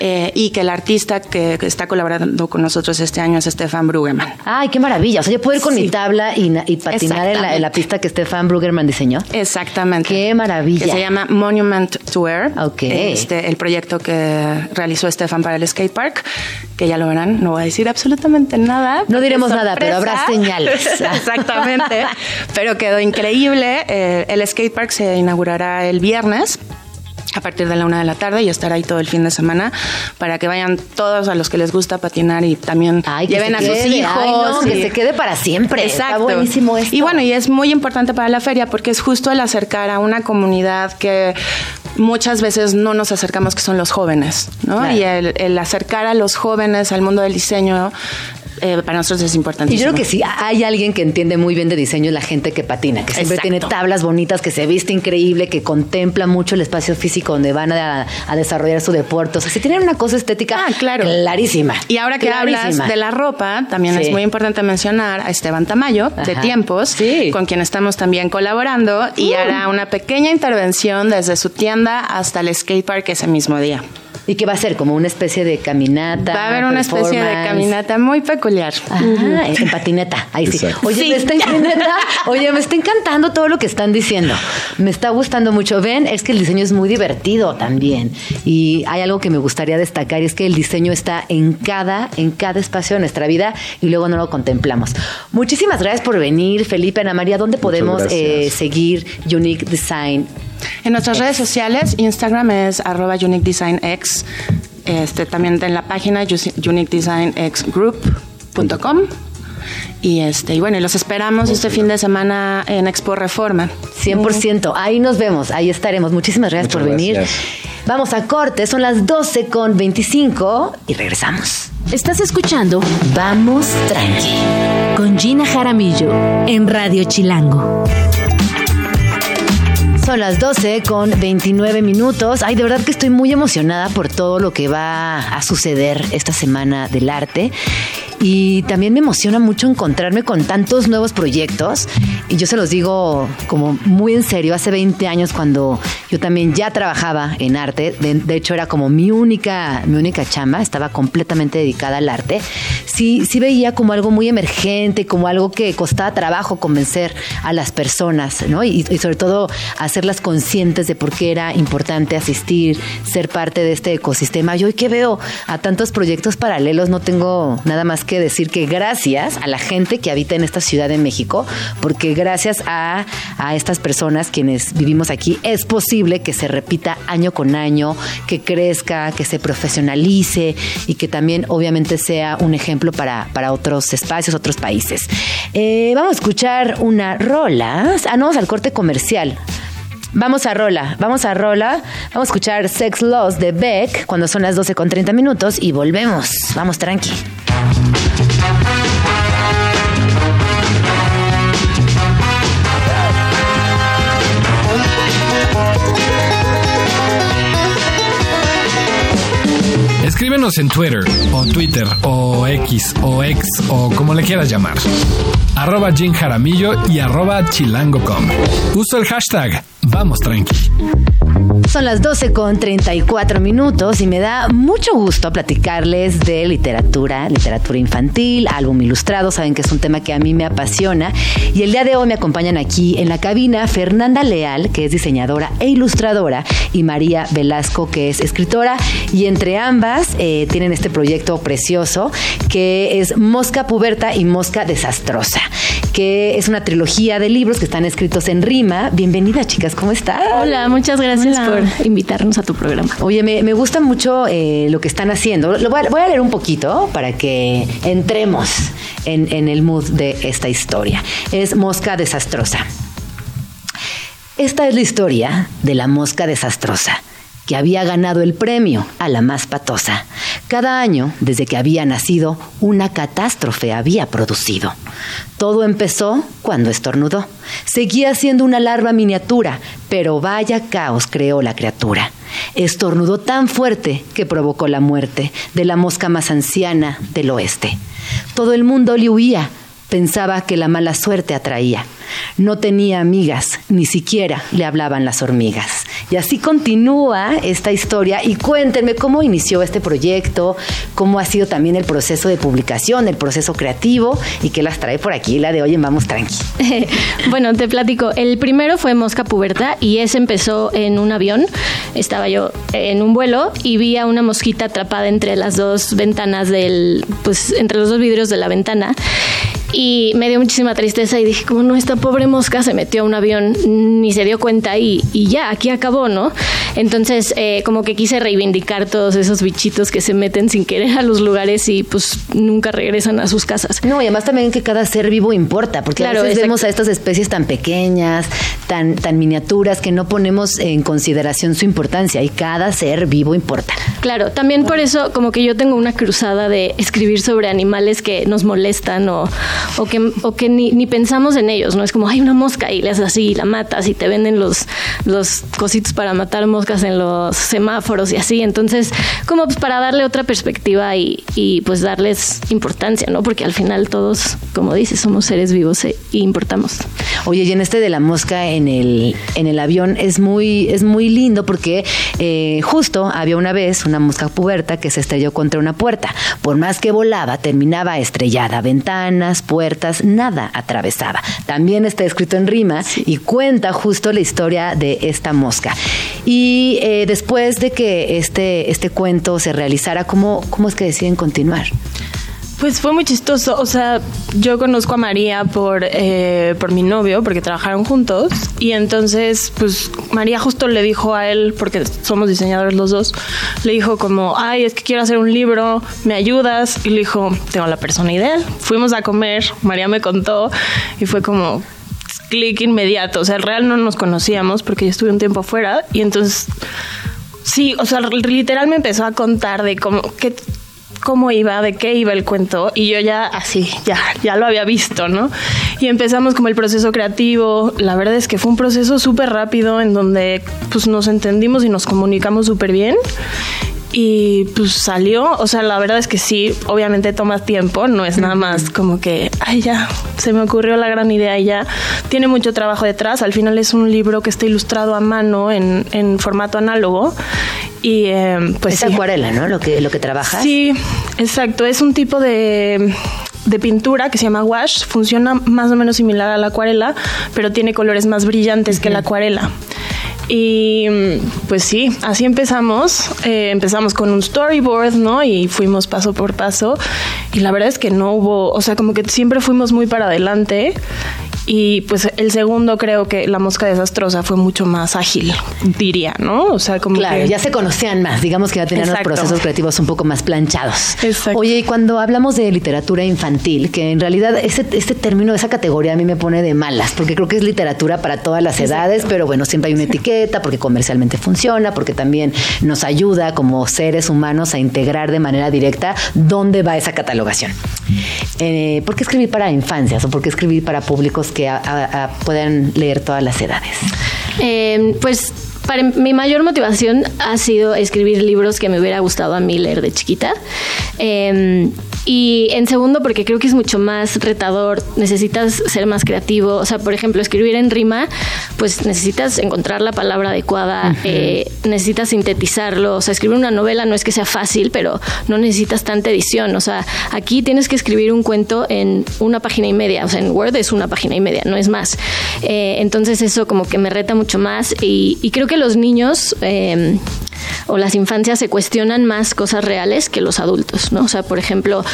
Eh, y que el artista que, que está colaborando con nosotros este año es Stefan Brueggemann. Ay, qué maravilla. O sea, yo puedo ir con mi Sí. tabla y, y patinar en la, en la pista que Stefan Brugerman diseñó. Exactamente. Qué maravilla. Que se llama Monument to Air. Ok. Este, el proyecto que realizó Stefan para el skate park, que ya lo verán, no voy a decir absolutamente nada. No diremos es nada, pero habrá sorpresa. señales. (laughs) Exactamente. pero quedó increíble. Eh, el skate park se inaugurará el viernes a partir de la una de la tarde y estará ahí todo el fin de semana para que vayan todos a los que les gusta patinar y también Ay, lleven a sus quede, hijos. ay, no, y- que se quede para siempre. Está Exacto. buenísimo esto. Y bueno, y es muy importante para la feria porque es justo el acercar a una comunidad que muchas veces no nos acercamos, que son los jóvenes, ¿no? Claro. Y el, el acercar a los jóvenes al mundo del diseño eh, para nosotros es Y importantísimo. yo creo que si hay alguien que entiende muy bien de diseño es la gente que patina, que siempre Exacto. tiene tablas bonitas, que se viste increíble, que contempla mucho el espacio físico donde van a, a desarrollar su deporte. O sea, si tienen una cosa estética Ah, claro. clarísima. Y ahora que Clarísima. hablas de la ropa, también Sí. es muy importante mencionar a Esteban Tamayo, de. Tiempos, Sí. con quien estamos también colaborando, y Uh. hará una pequeña intervención desde su tienda hasta el skatepark ese mismo día. Y que va a ser como una especie de caminata. Va a haber una especie de caminata muy peculiar. Ajá, en, en patineta, ahí sí. Oye, Sí. me está neta, oye, me está encantando todo lo que están diciendo. Me está gustando mucho. Ven, es que el diseño es muy divertido también. Y hay algo que me gustaría destacar y es que el diseño está en cada, en cada espacio de nuestra vida y luego no lo contemplamos. Muchísimas gracias por venir, Felipe, Ana María. ¿Dónde podemos eh, seguir Unique Design? En nuestras redes sociales, Instagram es arroba uniquedesignx. Este, también en la página uniquedesignxgroup.com. Y este, y bueno, y los esperamos este fin de semana en Expo Reforma. 100%. Ahí nos vemos, ahí estaremos. Muchísimas gracias Muchas por venir. gracias. Vamos a corte, son las 12 con 25 y regresamos. Estás escuchando Vamos Tranqui con Gina Jaramillo en Radio Chilango. Son las 12 con 29 minutos. Ay, de verdad que estoy muy emocionada por todo lo que va a suceder esta semana del arte. Y también me emociona mucho encontrarme con tantos nuevos proyectos. Y yo se los digo como muy en serio. Hace 20 años cuando yo también ya trabajaba en arte, de, hecho era como mi única, mi única chamba, estaba completamente dedicada al arte. Sí, sí veía como algo muy emergente, como algo que costaba trabajo convencer a las personas, ¿no? Y, y sobre todo hacerlas conscientes de por qué era importante asistir, ser parte de este ecosistema. Yo hoy que veo a tantos proyectos paralelos, no tengo nada más que decir que gracias a la gente que habita en esta Ciudad de México, porque gracias a, a estas personas quienes vivimos aquí, es posible que se repita año con año, que crezca, que se profesionalice y que también obviamente sea un ejemplo para, para otros espacios, otros países. Eh, vamos a escuchar una rola. Ah, no, vamos al corte comercial. Vamos a rola, vamos a rola, vamos a escuchar Sex Loss de Beck cuando son las 12 con 30 minutos y volvemos. Vamos tranqui. Escríbenos en Twitter, o Twitter, o X, o X, o como le quieras llamar. Arroba Jim Jaramillo y arroba chilango.com. Uso el hashtag Vamos Tranqui. Son las 12 con 34 minutos y me da mucho gusto platicarles de literatura, literatura infantil, álbum ilustrado, saben que es un tema que a mí me apasiona. Y el día de hoy me acompañan aquí en la cabina Fernanda Leal, que es diseñadora e ilustradora, y María Velasco, que es escritora. Y entre ambas eh, tienen este proyecto precioso que es Mosca Puberta y Mosca Desastrosa, que es una trilogía de libros que están escritos en rima. Bienvenidas, chicas, ¿cómo están? Hola, muchas gracias por invitarnos a tu programa. Oye, me, me gusta mucho eh, lo que están haciendo. Lo voy, a, voy a leer un poquito para que entremos en, en el mood de esta historia. Es Mosca Desastrosa. Esta es la historia de la mosca desastrosa que había ganado el premio a la más patosa. Cada año, desde que había nacido, una catástrofe había producido. Todo empezó cuando estornudó. Seguía siendo una larva miniatura, pero vaya caos creó la criatura. Estornudó tan fuerte que provocó la muerte de la mosca más anciana del oeste. Todo el mundo le huía, pensaba que la mala suerte atraía. No tenía amigas, ni siquiera le hablaban las hormigas. Y así continúa esta historia y cuéntenme cómo inició este proyecto, cómo ha sido también el proceso de publicación, el proceso creativo y qué las trae por aquí la de hoy en Vamos Tranqui. (laughs) bueno, te platico. El primero fue Mosca Puberta y ese empezó en un avión. Estaba yo en un vuelo y vi a una mosquita atrapada entre las dos ventanas del, pues entre los dos vidrios de la ventana y me dio muchísima tristeza y dije, como no, esta pobre mosca se metió a un avión, ni se dio cuenta y, y ya, aquí acabó, ¿no? Entonces, eh, como que quise reivindicar todos esos bichitos que se meten sin querer a los lugares y pues nunca regresan a sus casas. No, y además también que cada ser vivo importa, porque claro, a veces vemos a estas especies tan pequeñas, tan, tan miniaturas, que no ponemos en consideración su importancia y cada ser vivo importa. Claro, también por eso como que yo tengo una cruzada de escribir sobre animales que nos molestan o o que, o que ni, ni, pensamos en ellos, ¿no? Es como, hay una mosca y le haces así y la matas y te venden los, los cositos para matar moscas en los semáforos y así. Entonces, como pues para darle otra perspectiva y, y pues darles importancia, ¿no? Porque al final todos, como dices, somos seres vivos e, importamos. Oye, y en este de la mosca en el, en el avión es muy, es muy lindo porque eh, justo había una vez una mosca puberta que se estrelló contra una puerta. Por más que volaba, terminaba estrellada. Ventanas, puertas, nada atravesaba. También está escrito en rima y cuenta justo la historia de esta mosca. Y eh, después de que este, este cuento se realizara, ¿cómo, ¿cómo es que deciden continuar? Pues fue muy chistoso. O sea, yo conozco a María por, eh, por mi novio, porque trabajaron juntos. Y entonces, pues María justo le dijo a él, porque somos diseñadores los dos, le dijo como, ay, es que quiero hacer un libro, ¿me ayudas? Y le dijo, tengo la persona ideal. Fuimos a comer, María me contó y fue como, clic inmediato. O sea, el real no nos conocíamos porque yo estuve un tiempo afuera y entonces sí, o sea, literal me empezó a contar de cómo qué cómo iba, de qué iba el cuento y yo ya así, ya, ya lo había visto, ¿no? Y empezamos como el proceso creativo, la verdad es que fue un proceso súper rápido en donde pues nos entendimos y nos comunicamos súper bien y pues salió, o sea, la verdad es que sí, obviamente toma tiempo, no es nada más como que, ay ya, se me ocurrió la gran idea y ya, tiene mucho trabajo detrás, al final es un libro que está ilustrado a mano en, en formato análogo y eh, pues... Es acuarela, ¿no? Lo que, lo que trabajas. Sí, exacto, es un tipo de de pintura que se llama wash, funciona más o menos similar a la acuarela, pero tiene colores más brillantes que la acuarela. Y pues sí, así empezamos. Eh, empezamos con un storyboard, ¿no? Y fuimos paso por paso. Y la verdad es que no hubo, o sea, como que siempre fuimos muy para adelante. Y pues el segundo creo que la mosca desastrosa fue mucho más ágil, diría, ¿no? O sea, como claro, ya se conocían más, digamos que ya tenían los procesos creativos un poco más planchados. Exacto. Oye, y cuando hablamos de literatura infantil, que en realidad ese, este término, esa categoría a mí me pone de malas, porque creo que es literatura para todas las edades, pero bueno, siempre hay una etiqueta, porque comercialmente funciona, porque también nos ayuda como seres humanos a integrar de manera directa dónde va esa catalogación. Eh, ¿Por qué escribir para infancias o por qué escribir para públicos que puedan leer todas las edades? Eh, pues mi mayor motivación ha sido escribir libros que me hubiera gustado a mí leer de chiquita. Eh, y en segundo, porque creo que es mucho más retador, necesitas ser más creativo. O sea, por ejemplo, escribir en rima, pues necesitas encontrar la palabra adecuada, eh, necesitas sintetizarlo. O sea, escribir una novela no es que sea fácil, pero no necesitas tanta edición. O sea, aquí tienes que escribir un cuento en una página y media. O sea, en Word es una página y media, no es más. Eh, entonces eso como que me reta mucho más. Y, y creo que los niños... Eh, o las infancias se cuestionan más cosas reales que los adultos, ¿no? O sea, por ejemplo,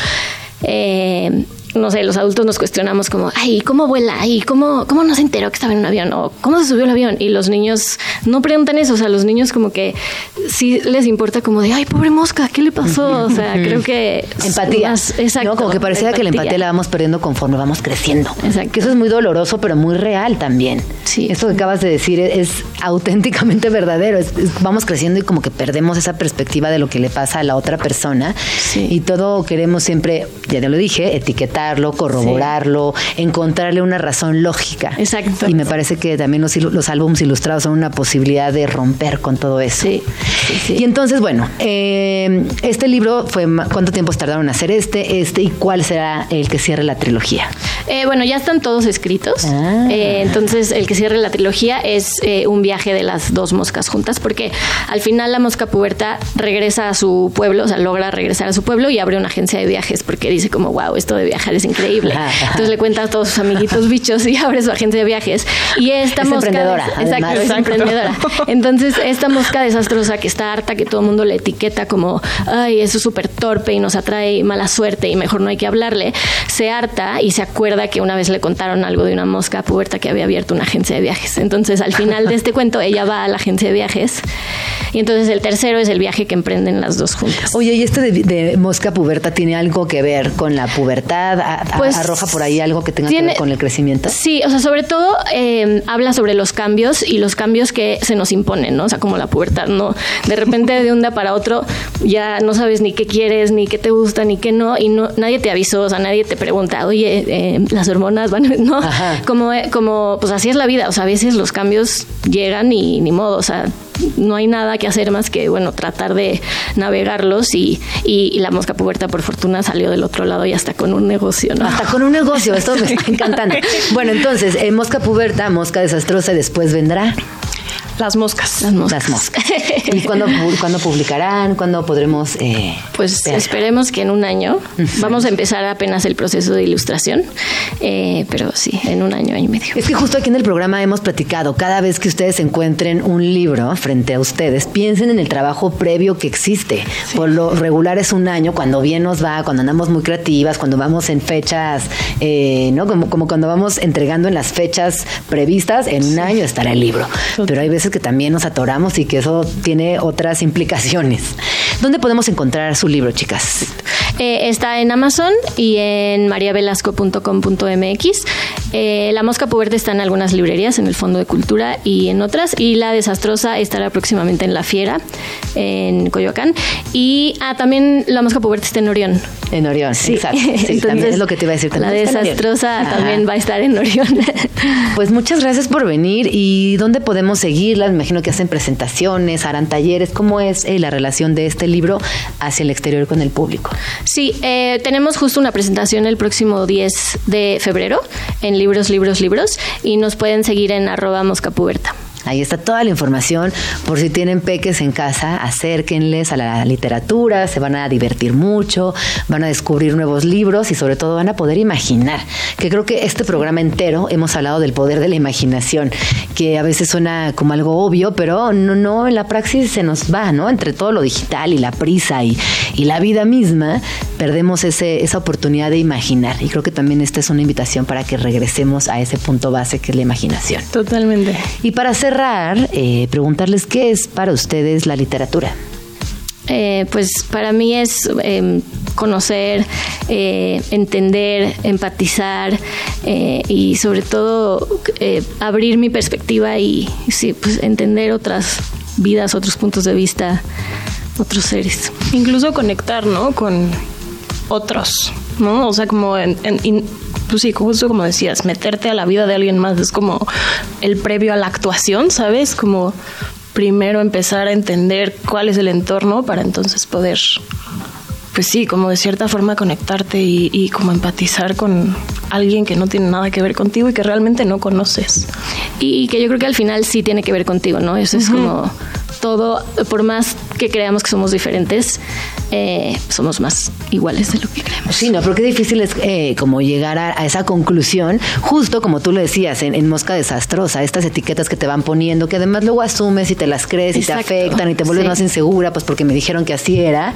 eh, no sé, los adultos nos cuestionamos como, ay, ¿cómo vuela? Ay, ¿cómo, ¿cómo no se enteró que estaba en un avión? O ¿cómo se subió el avión? Y los niños no preguntan eso, o sea, los niños como que sí les importa como de, ay, pobre mosca, ¿qué le pasó? O sea, creo que... Empatía. exacto. Como que pareciera que la empatía la vamos perdiendo conforme vamos creciendo. Exacto. Que eso es muy doloroso, pero muy real también. Sí. Eso que acabas de decir es, auténticamente verdadero. vamos creciendo y como que perdemos esa perspectiva de lo que le pasa a la otra persona. Sí. Y todo queremos siempre, ya te lo dije, etiquetar corroborarlo, encontrarle una razón lógica. Exacto. Y me parece que también los, los álbumes ilustrados son una posibilidad de romper con todo eso. Sí. Y entonces, bueno, eh, este libro fue, ¿cuánto tiempo tardaron en hacer este, este y cuál será el que cierre la trilogía? Eh, bueno, ya están todos escritos. Ah. Eh, entonces, el que cierre la trilogía es un viaje de las dos moscas juntas, porque al final la mosca puberta regresa a su pueblo, o sea, logra regresar a su pueblo y abre una agencia de viajes, porque dice como, wow, esto de viajar es increíble. (laughs) Entonces le cuenta a todos sus amiguitos bichos y abre su agencia de viajes. Y esta Es mosca... emprendedora, Exacto, es emprendedora. Entonces, esta mosca desastrosa que está harta, que todo el mundo le etiqueta como, ay, eso es súper torpe y nos atrae mala suerte y mejor no hay que hablarle, se harta y se acuerda que una vez le contaron algo de una mosca puberta que había abierto una agencia de viajes. Entonces, al final de este cuento, ella va a la agencia de viajes y entonces el tercero es el viaje que emprenden las dos juntas. Oye, ¿y este de, de mosca puberta tiene algo que ver con la pubertad? ¿A- a- Pues, ¿Arroja por ahí algo que tenga que ver con el crecimiento? Sí, o sea, sobre todo eh, habla sobre los cambios y los cambios que se nos imponen, ¿no? O sea, como la pubertad, ¿no? De repente de un día para otro ya no sabes ni qué quieres, ni qué te gusta, ni qué no, y no nadie te avisó, o sea, nadie te pregunta, oye, eh, las hormonas van, (laughs) ¿no? Ajá. Como, eh, como, pues así es la vida, o sea, a veces los cambios llegan y ni modo, o sea, no hay nada que hacer más que, bueno, tratar de navegarlos y, y, y la mosca puberta, por fortuna, salió del otro lado y hasta con un negocio, ¿no? Hasta con un negocio, esto me está (laughs) encantando. Bueno, entonces, eh, mosca puberta, mosca desastrosa y después vendrá Las moscas. Las moscas. las moscas. (laughs) ¿Y cuándo, pu- cuándo publicarán? ¿Cuándo podremos...? eh, Pues ver? esperemos que en un año. Vamos a empezar apenas el proceso de ilustración, eh, pero sí, en un año, año y medio. Es que justo aquí en el programa hemos platicado, cada vez que ustedes encuentren un libro frente a ustedes, piensen en el trabajo previo que existe. Por lo regular es un año, cuando bien nos va, cuando andamos muy creativas, cuando vamos en fechas, eh, ¿no? Como, como cuando vamos entregando en las fechas previstas, en un año estará el libro. Pero hay veces que también nos atoramos y que eso tiene otras implicaciones. ¿Dónde podemos encontrar su libro, chicas? Eh, está en Amazon y en mariavelasco.com.mx. Eh, la mosca puberta está en algunas librerías, en el Fondo de Cultura y en otras. Y la desastrosa estará próximamente en La Fiera, en Coyoacán. Y ah, también la mosca puberta está en Orión. En Orión, Sí. exacto. Sí, (laughs) también Entonces, es lo que te iba a decir. La desastrosa también va a estar en Orión. (laughs) Pues muchas gracias por venir. ¿Y dónde podemos seguirlas? Me imagino que hacen presentaciones, harán talleres. ¿Cómo es eh, la relación de este libro hacia el exterior con el público? Sí, eh, tenemos justo una presentación el próximo 10 de febrero en Libros, Libros, Libros y nos pueden seguir en arroba moscapuberta. Ahí está toda la información. Por si tienen peques en casa, acérquenles a la literatura, se van a divertir mucho, van a descubrir nuevos libros y sobre todo van a poder imaginar. Que creo que este programa entero hemos hablado del poder de la imaginación, que a veces suena como algo obvio, pero no, no en la praxis se nos va, ¿no? Entre todo lo digital y la prisa y, y la vida misma, perdemos ese, esa oportunidad de imaginar. Y creo que también esta es una invitación para que regresemos a ese punto base que es la imaginación. Totalmente. Y para cerrar, eh, preguntarles qué es para ustedes la literatura. Eh, pues para mí es eh, conocer, eh, entender, empatizar eh, y sobre todo eh, abrir mi perspectiva y sí, pues entender otras vidas, otros puntos de vista, otros seres. Incluso conectar, ¿no? Con otros, ¿no? O sea, como en, en- in- pues sí, justo como decías, meterte a la vida de alguien más es como el previo a la actuación, ¿sabes? Como primero empezar a entender cuál es el entorno para entonces poder, pues sí, como de cierta forma conectarte y, y como empatizar con alguien que no tiene nada que ver contigo y que realmente no conoces. Y que yo creo que al final sí tiene que ver contigo, ¿no? Eso es como todo, por más que creamos que somos diferentes, eh, somos más iguales de lo que creemos. Sí, no, pero qué difícil es eh, como llegar a, a esa conclusión, justo como tú lo decías, en, en Mosca Desastrosa, estas etiquetas que te van poniendo, que además luego asumes y te las crees y te afectan y te vuelves sí. más insegura, pues porque me dijeron que así era,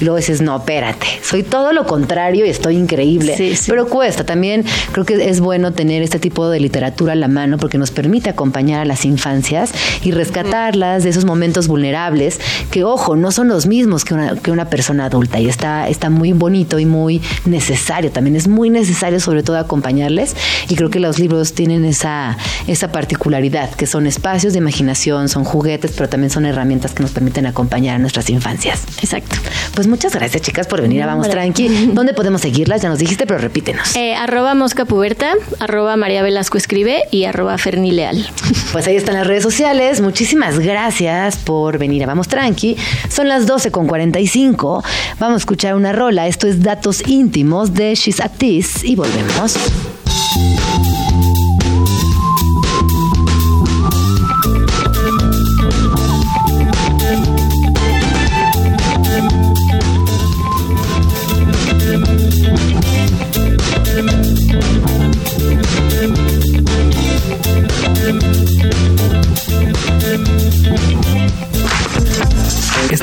y luego dices, no, espérate, soy todo lo contrario y estoy increíble. Sí, sí. Pero cuesta, también creo que es bueno tener este tipo de literatura a la mano porque nos permite acompañar a las infancias y rescatarlas de esos momentos vulnerables que, ojo, no son los mismos que una, que una persona persona adulta y está, está muy bonito y muy necesario. También es muy necesario sobre todo acompañarles y creo que los libros tienen esa, esa particularidad, que son espacios de imaginación, son juguetes, pero también son herramientas que nos permiten acompañar a nuestras infancias. Exacto. Pues muchas gracias chicas por venir a Vamos Tranqui. (laughs) ¿Dónde podemos seguirlas? Ya nos dijiste, pero repítenos. Eh, arroba Mosca Puberta, arroba María Velasco Escribe y arroba Ferni Leal. (laughs) Pues ahí están las redes sociales. Muchísimas gracias por venir a Vamos Tranqui. Son las 12 con 45. Vamos a escuchar una rola. Esto es Datos Íntimos de She's This y volvemos.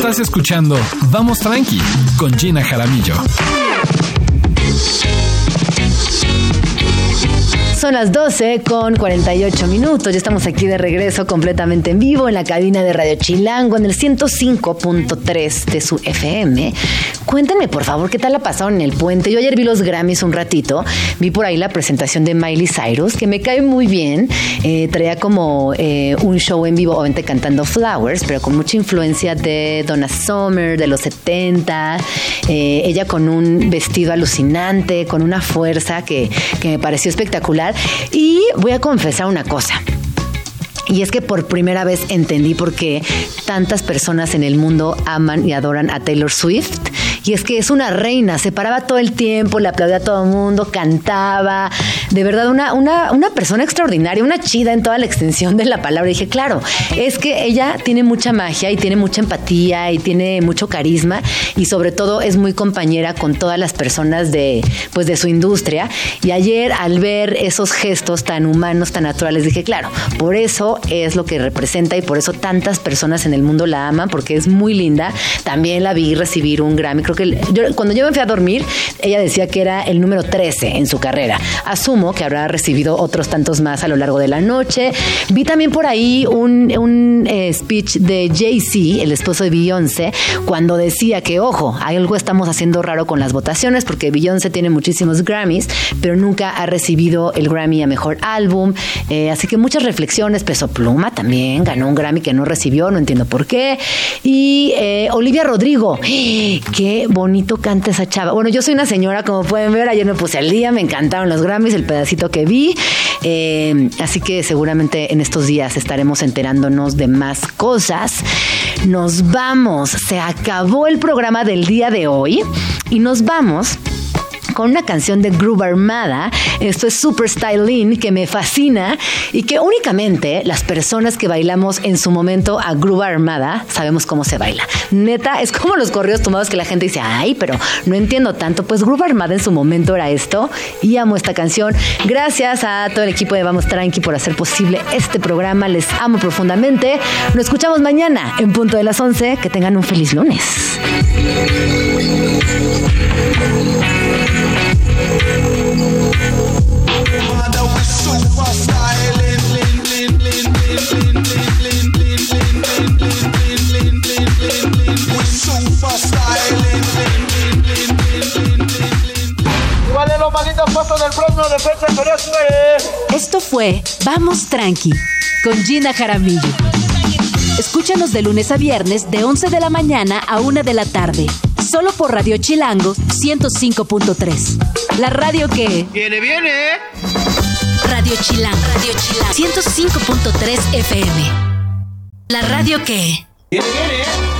Estás escuchando Vamos Tranqui con Gina Jaramillo. Son las 12 con 48 minutos. Ya estamos aquí de regreso completamente en vivo en la cabina de Radio Chilango en el 105.3 de su FM. Cuéntenme, por favor, qué tal la pasaron en el puente. Yo ayer vi los Grammys un ratito. Vi por ahí la presentación de Miley Cyrus, que me cae muy bien. Eh, traía como eh, un show en vivo, obviamente cantando Flowers, pero con mucha influencia de Donna Summer, de los 70. Eh, ella con un vestido alucinante, con una fuerza que, que me pareció espectacular. Y voy a confesar una cosa. Y es que por primera vez entendí por qué tantas personas en el mundo aman y adoran a Taylor Swift. Y es que es una reina, se paraba todo el tiempo, le aplaudía a todo el mundo, cantaba. De verdad, una, una, una persona extraordinaria, una chida en toda la extensión de la palabra. Dije, claro, es que ella tiene mucha magia y tiene mucha empatía y tiene mucho carisma y sobre todo es muy compañera con todas las personas de, pues, de su industria. Y ayer al ver esos gestos tan humanos, tan naturales, dije, claro, por eso es lo que representa y por eso tantas personas en el mundo la aman, porque es muy linda. También la vi recibir un Grammy, creo que cuando yo me fui a dormir, ella decía que era el número 13 en su carrera. Asumo que habrá recibido otros tantos más a lo largo de la noche. Vi también por ahí un, un, eh, speech de Jay-Z, el esposo de Beyoncé, cuando decía que, ojo, algo estamos haciendo raro con las votaciones, porque Beyoncé tiene muchísimos Grammys, pero nunca ha recibido el Grammy a Mejor Álbum. Eh, así que muchas reflexiones. Peso Pluma también ganó un Grammy que no recibió, no entiendo por qué. Y eh, Olivia Rodrigo, (gasps) bonito canta esa chava. Bueno, yo soy una señora, como pueden ver, ayer me puse al día, me encantaron los Grammys, el pedacito que vi. Eh, así que seguramente en estos días estaremos enterándonos de más cosas. Nos vamos, se acabó el programa del día de hoy y nos vamos con una canción de Groove Armada. Esto es Super Styling, que me fascina y que únicamente las personas que bailamos en su momento a Groove Armada sabemos cómo se baila. Neta, es como los correos tomados que la gente dice, ay, pero no entiendo tanto. Pues Groove Armada en su momento era esto y amo esta canción. Gracias a todo el equipo de Vamos Tranqui por hacer posible este programa. Les amo profundamente. Nos escuchamos mañana en punto de las 11. Que tengan un feliz lunes. ¿Cuál de los malditos pasos del próximo defensa con eso, Esto fue Vamos Tranqui con Gina Jaramillo. Escúchanos de lunes a viernes de 11 de la mañana a 1 de la tarde. Solo por Radio Chilango 105.3. La radio que... Viene, viene. Radio Chilango. Radio Chilango. 105.3 FM. La radio que... Viene, viene.